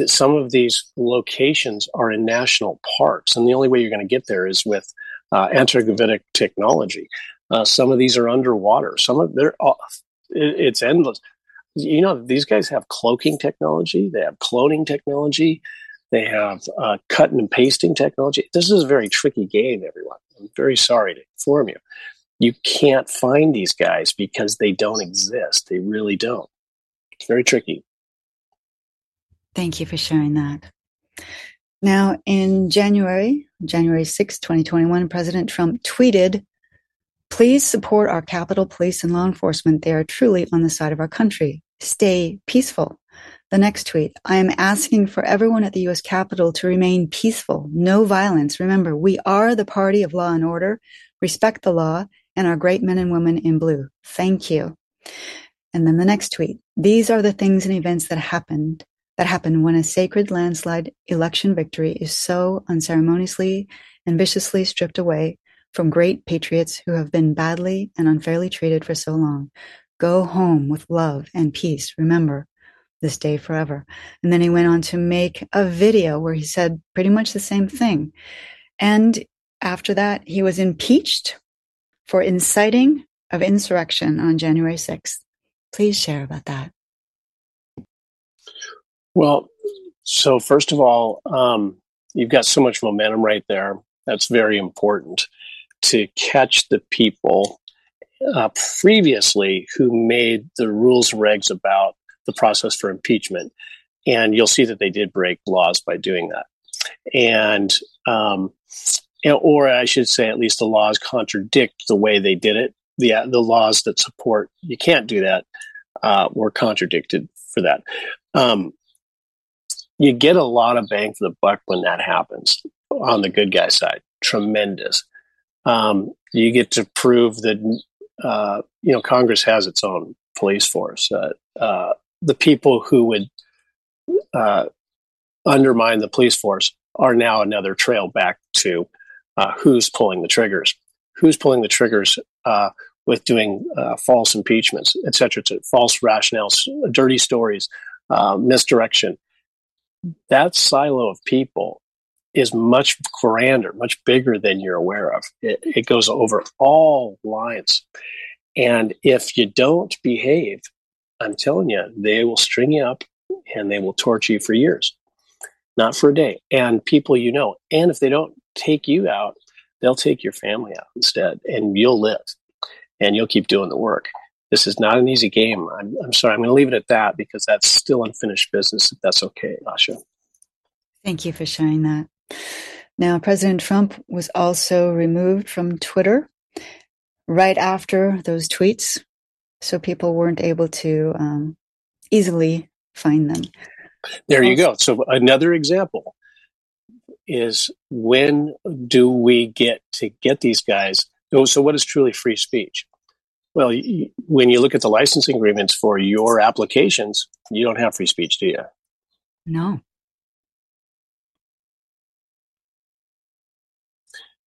Some of these locations are in national parks, and the only way you're going to get there is with uh, antigravitic technology. Uh, some of these are underwater. Some of they're it's endless. You know, these guys have cloaking technology. They have cloning technology. They have uh, cutting and pasting technology. This is a very tricky game, everyone. I'm very sorry to inform you you can't find these guys because they don't exist. They really don't. It's very tricky. Thank you for sharing that. Now, in January, January 6, 2021, President Trump tweeted, Please support our Capitol Police and law enforcement. They are truly on the side of our country. Stay peaceful. The next tweet I am asking for everyone at the U.S. Capitol to remain peaceful, no violence. Remember, we are the party of law and order. respect the law, and our great men and women in blue. Thank you. And then the next tweet. These are the things and events that happened that happen when a sacred landslide election victory is so unceremoniously and viciously stripped away from great patriots who have been badly and unfairly treated for so long. Go home with love and peace. Remember this day forever. And then he went on to make a video where he said pretty much the same thing. And after that, he was impeached for inciting of insurrection on January 6th. Please share about that. Well, so first of all, um, you've got so much momentum right there. That's very important to catch the people uh, previously who made the rules and regs about the process for impeachment. And you'll see that they did break laws by doing that. And, um, or I should say, at least the laws contradict the way they did it. The, the laws that support you can't do that uh, were contradicted for that. Um, you get a lot of bang for the buck when that happens on the good guy side. Tremendous. Um, you get to prove that uh, you know Congress has its own police force. Uh, uh, the people who would uh, undermine the police force are now another trail back to uh, who's pulling the triggers. Who's pulling the triggers uh, with doing false impeachments, et cetera, false rationales, dirty stories, misdirection that silo of people is much grander, much bigger than you're aware of. It, it, goes over all lines. And if you don't behave, I'm telling you, they will string you up and they will torture you for years, not for a day. And people you know. And if they don't take you out, they'll take your family out instead, and you'll live and you'll keep doing the work. This is not an easy game. I'm, I'm sorry. I'm going to leave it at that because that's still unfinished business, if that's okay, Asha. Thank you for sharing that. Now, President Trump was also removed from Twitter right after those tweets, so people weren't able to um, easily find them. There you go. So, another example is when do we get to get these guys? So, what is truly free speech? Well, when you look at the licensing agreements for your applications, you don't have free speech, do you? No.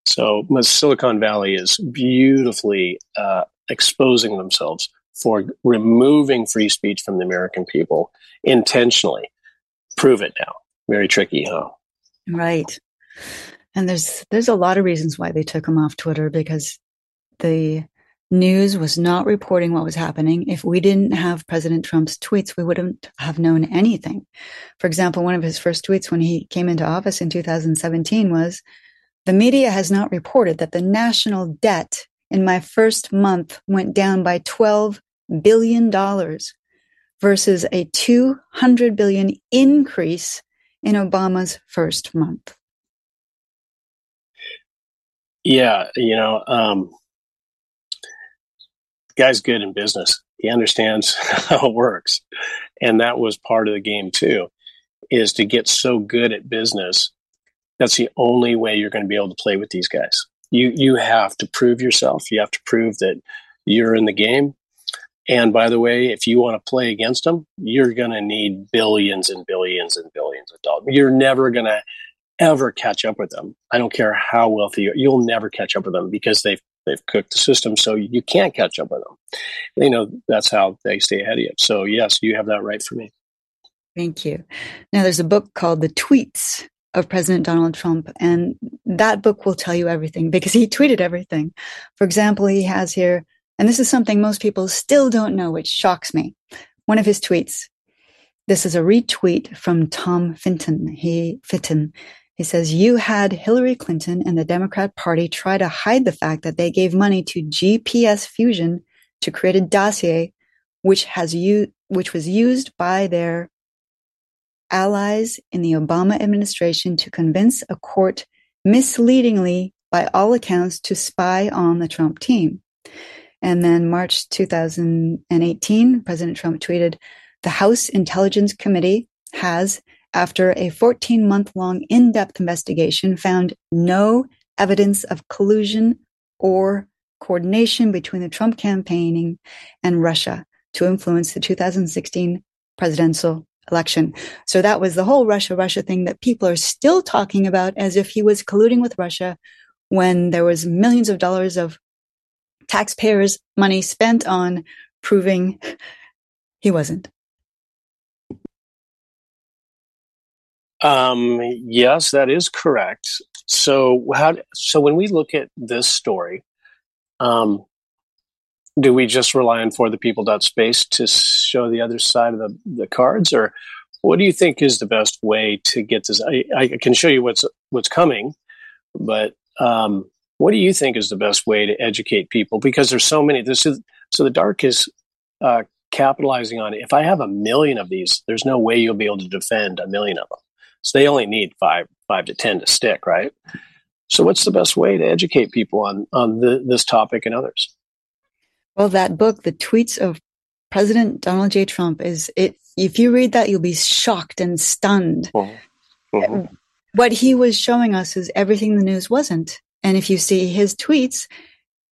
So Silicon Valley is beautifully uh, exposing themselves for removing free speech from the American people intentionally. Prove it now. Very tricky, huh? Right. And there's there's a lot of reasons why they took him off Twitter because the news was not reporting what was happening. If we didn't have President Trump's tweets, we wouldn't have known anything. For example, one of his first tweets when he came into office in 2017 was, the media has not reported that the national debt in my first month went down by $12 billion versus a 200 billion increase in Obama's first month. Yeah, you know, um, guy's good in business. He understands how it works. And that was part of the game too, is to get so good at business. That's the only way you're going to be able to play with these guys. You you have to prove yourself. You have to prove that you're in the game. And by the way, if you want to play against them, you're going to need billions and billions and billions of dollars. You're never going to ever catch up with them. I don't care how wealthy you are. You'll never catch up with them because they've they've cooked the system so you can't catch up with them you know that's how they stay ahead of you so yes you have that right for me thank you now there's a book called the tweets of president donald trump and that book will tell you everything because he tweeted everything for example he has here and this is something most people still don't know which shocks me. One of his tweets this is a retweet from tom fitton he fitton he says, You had Hillary Clinton and the Democrat Party try to hide the fact that they gave money to GPS Fusion to create a dossier which has u- which was used by their allies in the Obama administration to convince a court misleadingly by all accounts to spy on the Trump team. And then March 2018, President Trump tweeted, the House Intelligence Committee has after a 14 month long in depth investigation, found no evidence of collusion or coordination between the Trump campaigning and Russia to influence the 2016 presidential election. So that was the whole Russia Russia thing that people are still talking about as if he was colluding with Russia when there was millions of dollars of taxpayers money spent on proving he wasn't. Um, yes, that is correct. So how so when we look at this story, um, do we just rely on for the people space to show the other side of the, the cards or what do you think is the best way to get this I, I can show you what's what's coming but um, what do you think is the best way to educate people because there's so many this is so the dark is uh, capitalizing on it if i have a million of these there's no way you'll be able to defend a million of them so they only need five five to ten to stick right so what's the best way to educate people on on the, this topic and others well, that book, The Tweets of President Donald J. Trump, is it. If you read that, you'll be shocked and stunned. Mm-hmm. Mm-hmm. What he was showing us is everything the news wasn't. And if you see his tweets,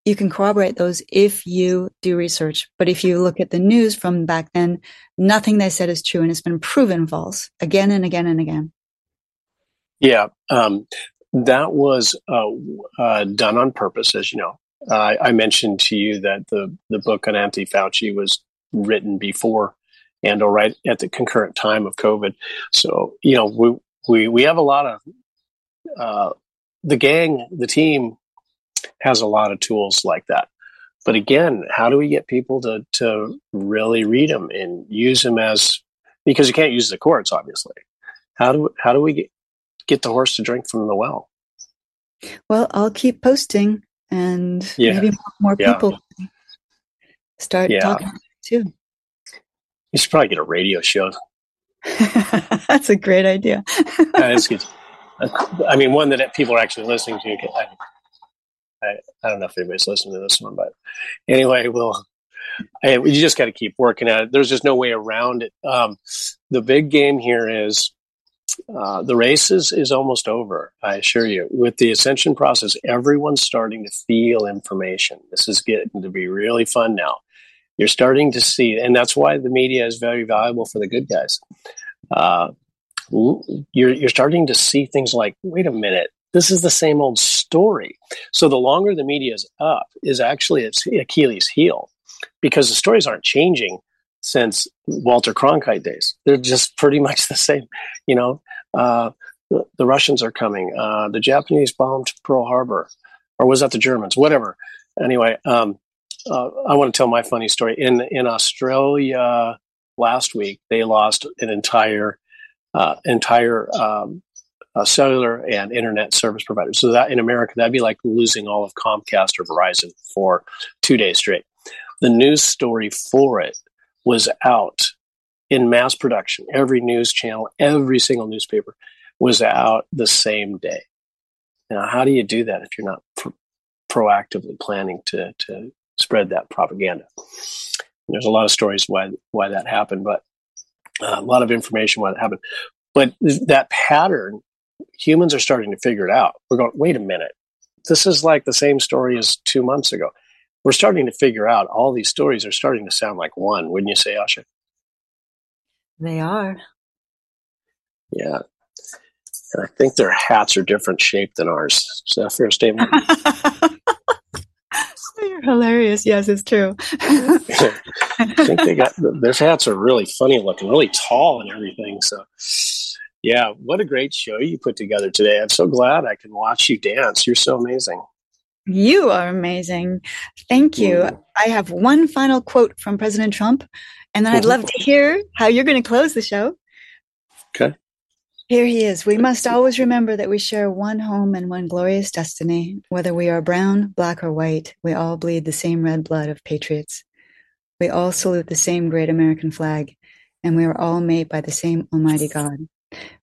you can corroborate those if you do research. But if you look at the news from back then, nothing they said is true and it's been proven false again and again and again. Yeah. Um, that was uh, uh, done on purpose, as you know. Uh, I mentioned to you that the the book on Anthony Fauci was written before and or right at the concurrent time of COVID. So you know we we we have a lot of uh, the gang, the team has a lot of tools like that. But again, how do we get people to to really read them and use them as because you can't use the courts, obviously. How do how do we get, get the horse to drink from the well? Well, I'll keep posting and yeah. maybe more, yeah. people start yeah. talking too. You should probably get a radio show. That's a great idea. That's good. I mean, one that people are actually listening to. I, I, I, don't know if anybody's listening to this one, but anyway, we'll. I, you just got to keep working at it. There's just no way around it. Um, the big game here is uh, the race is, is almost over, I assure you. With the ascension process, everyone's starting to feel information. This is getting to be really fun now. You're starting to see, and that's why the media is very valuable for the good guys. Uh, you're, you're starting to see things like, wait a minute, this is the same old story. So the longer the media is up, is actually its Achilles' heel because the stories aren't changing since Walter Cronkite days. They're just pretty much the same. You know, uh, the, the, Russians are coming. Uh, the Japanese bombed Pearl Harbor, or was that the Germans? Whatever. Anyway, um, uh, I want to tell my funny story. In in Australia last week, they lost an entire uh, entire um, uh, cellular and internet service providers. So that in America, that'd be like losing all of Comcast or Verizon for two days straight. The news story for it was out in mass production. Every news channel, every single newspaper was out the same day. Now, how do you do that if you're not proactively planning to, to spread that propaganda? And there's a lot of stories why why that happened, but a lot of information why that happened. But that pattern, humans are starting to figure it out. We're going, wait a minute, this is like the same story as two months ago we're starting to figure out all these stories are starting to sound like one, wouldn't you say, Asha? They are. Yeah. And I think their hats are different shape than ours. Is that a fair statement? You're hilarious. Yes, it's true. I think they got their hats are really funny looking, really tall and everything. So, yeah, what a great show you put together today. I'm so glad I can watch you dance. You're so amazing. You are amazing. Thank you. Hmm. I have one final quote from President Trump, and then I'd love to hear how you're going to close the show. Okay. Here he is. We must always remember that we share one home and one glorious destiny. Whether we are brown, black, or white, we all bleed the same red blood of patriots. We all salute the same great American flag, and we are all made by the same Almighty God.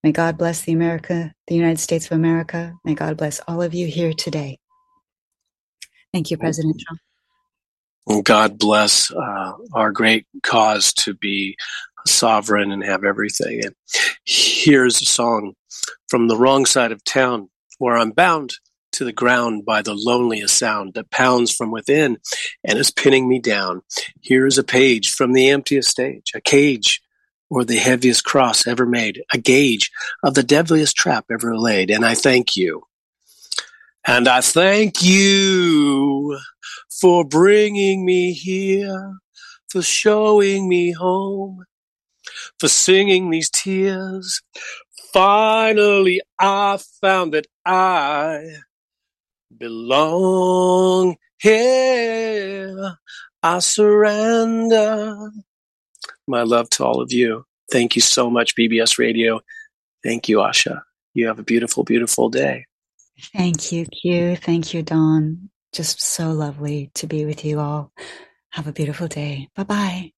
May God bless the America, the United States of America. May God bless all of you here today. Thank you, President Trump. God bless uh, our great cause to be sovereign and have everything. And here's a song from the wrong side of town where I'm bound to the ground by the loneliest sound that pounds from within and is pinning me down. Here is a page from the emptiest stage, a cage or the heaviest cross ever made, a gauge of the deadliest trap ever laid. And I thank you. And I thank you for bringing me here, for showing me home, for singing these tears. Finally, I found that I belong here. I surrender. My love to all of you. Thank you so much, BBS Radio. Thank you, Asha. You have a beautiful, beautiful day. Thank you, Q. Thank you, Don. Just so lovely to be with you all. Have a beautiful day. Bye bye.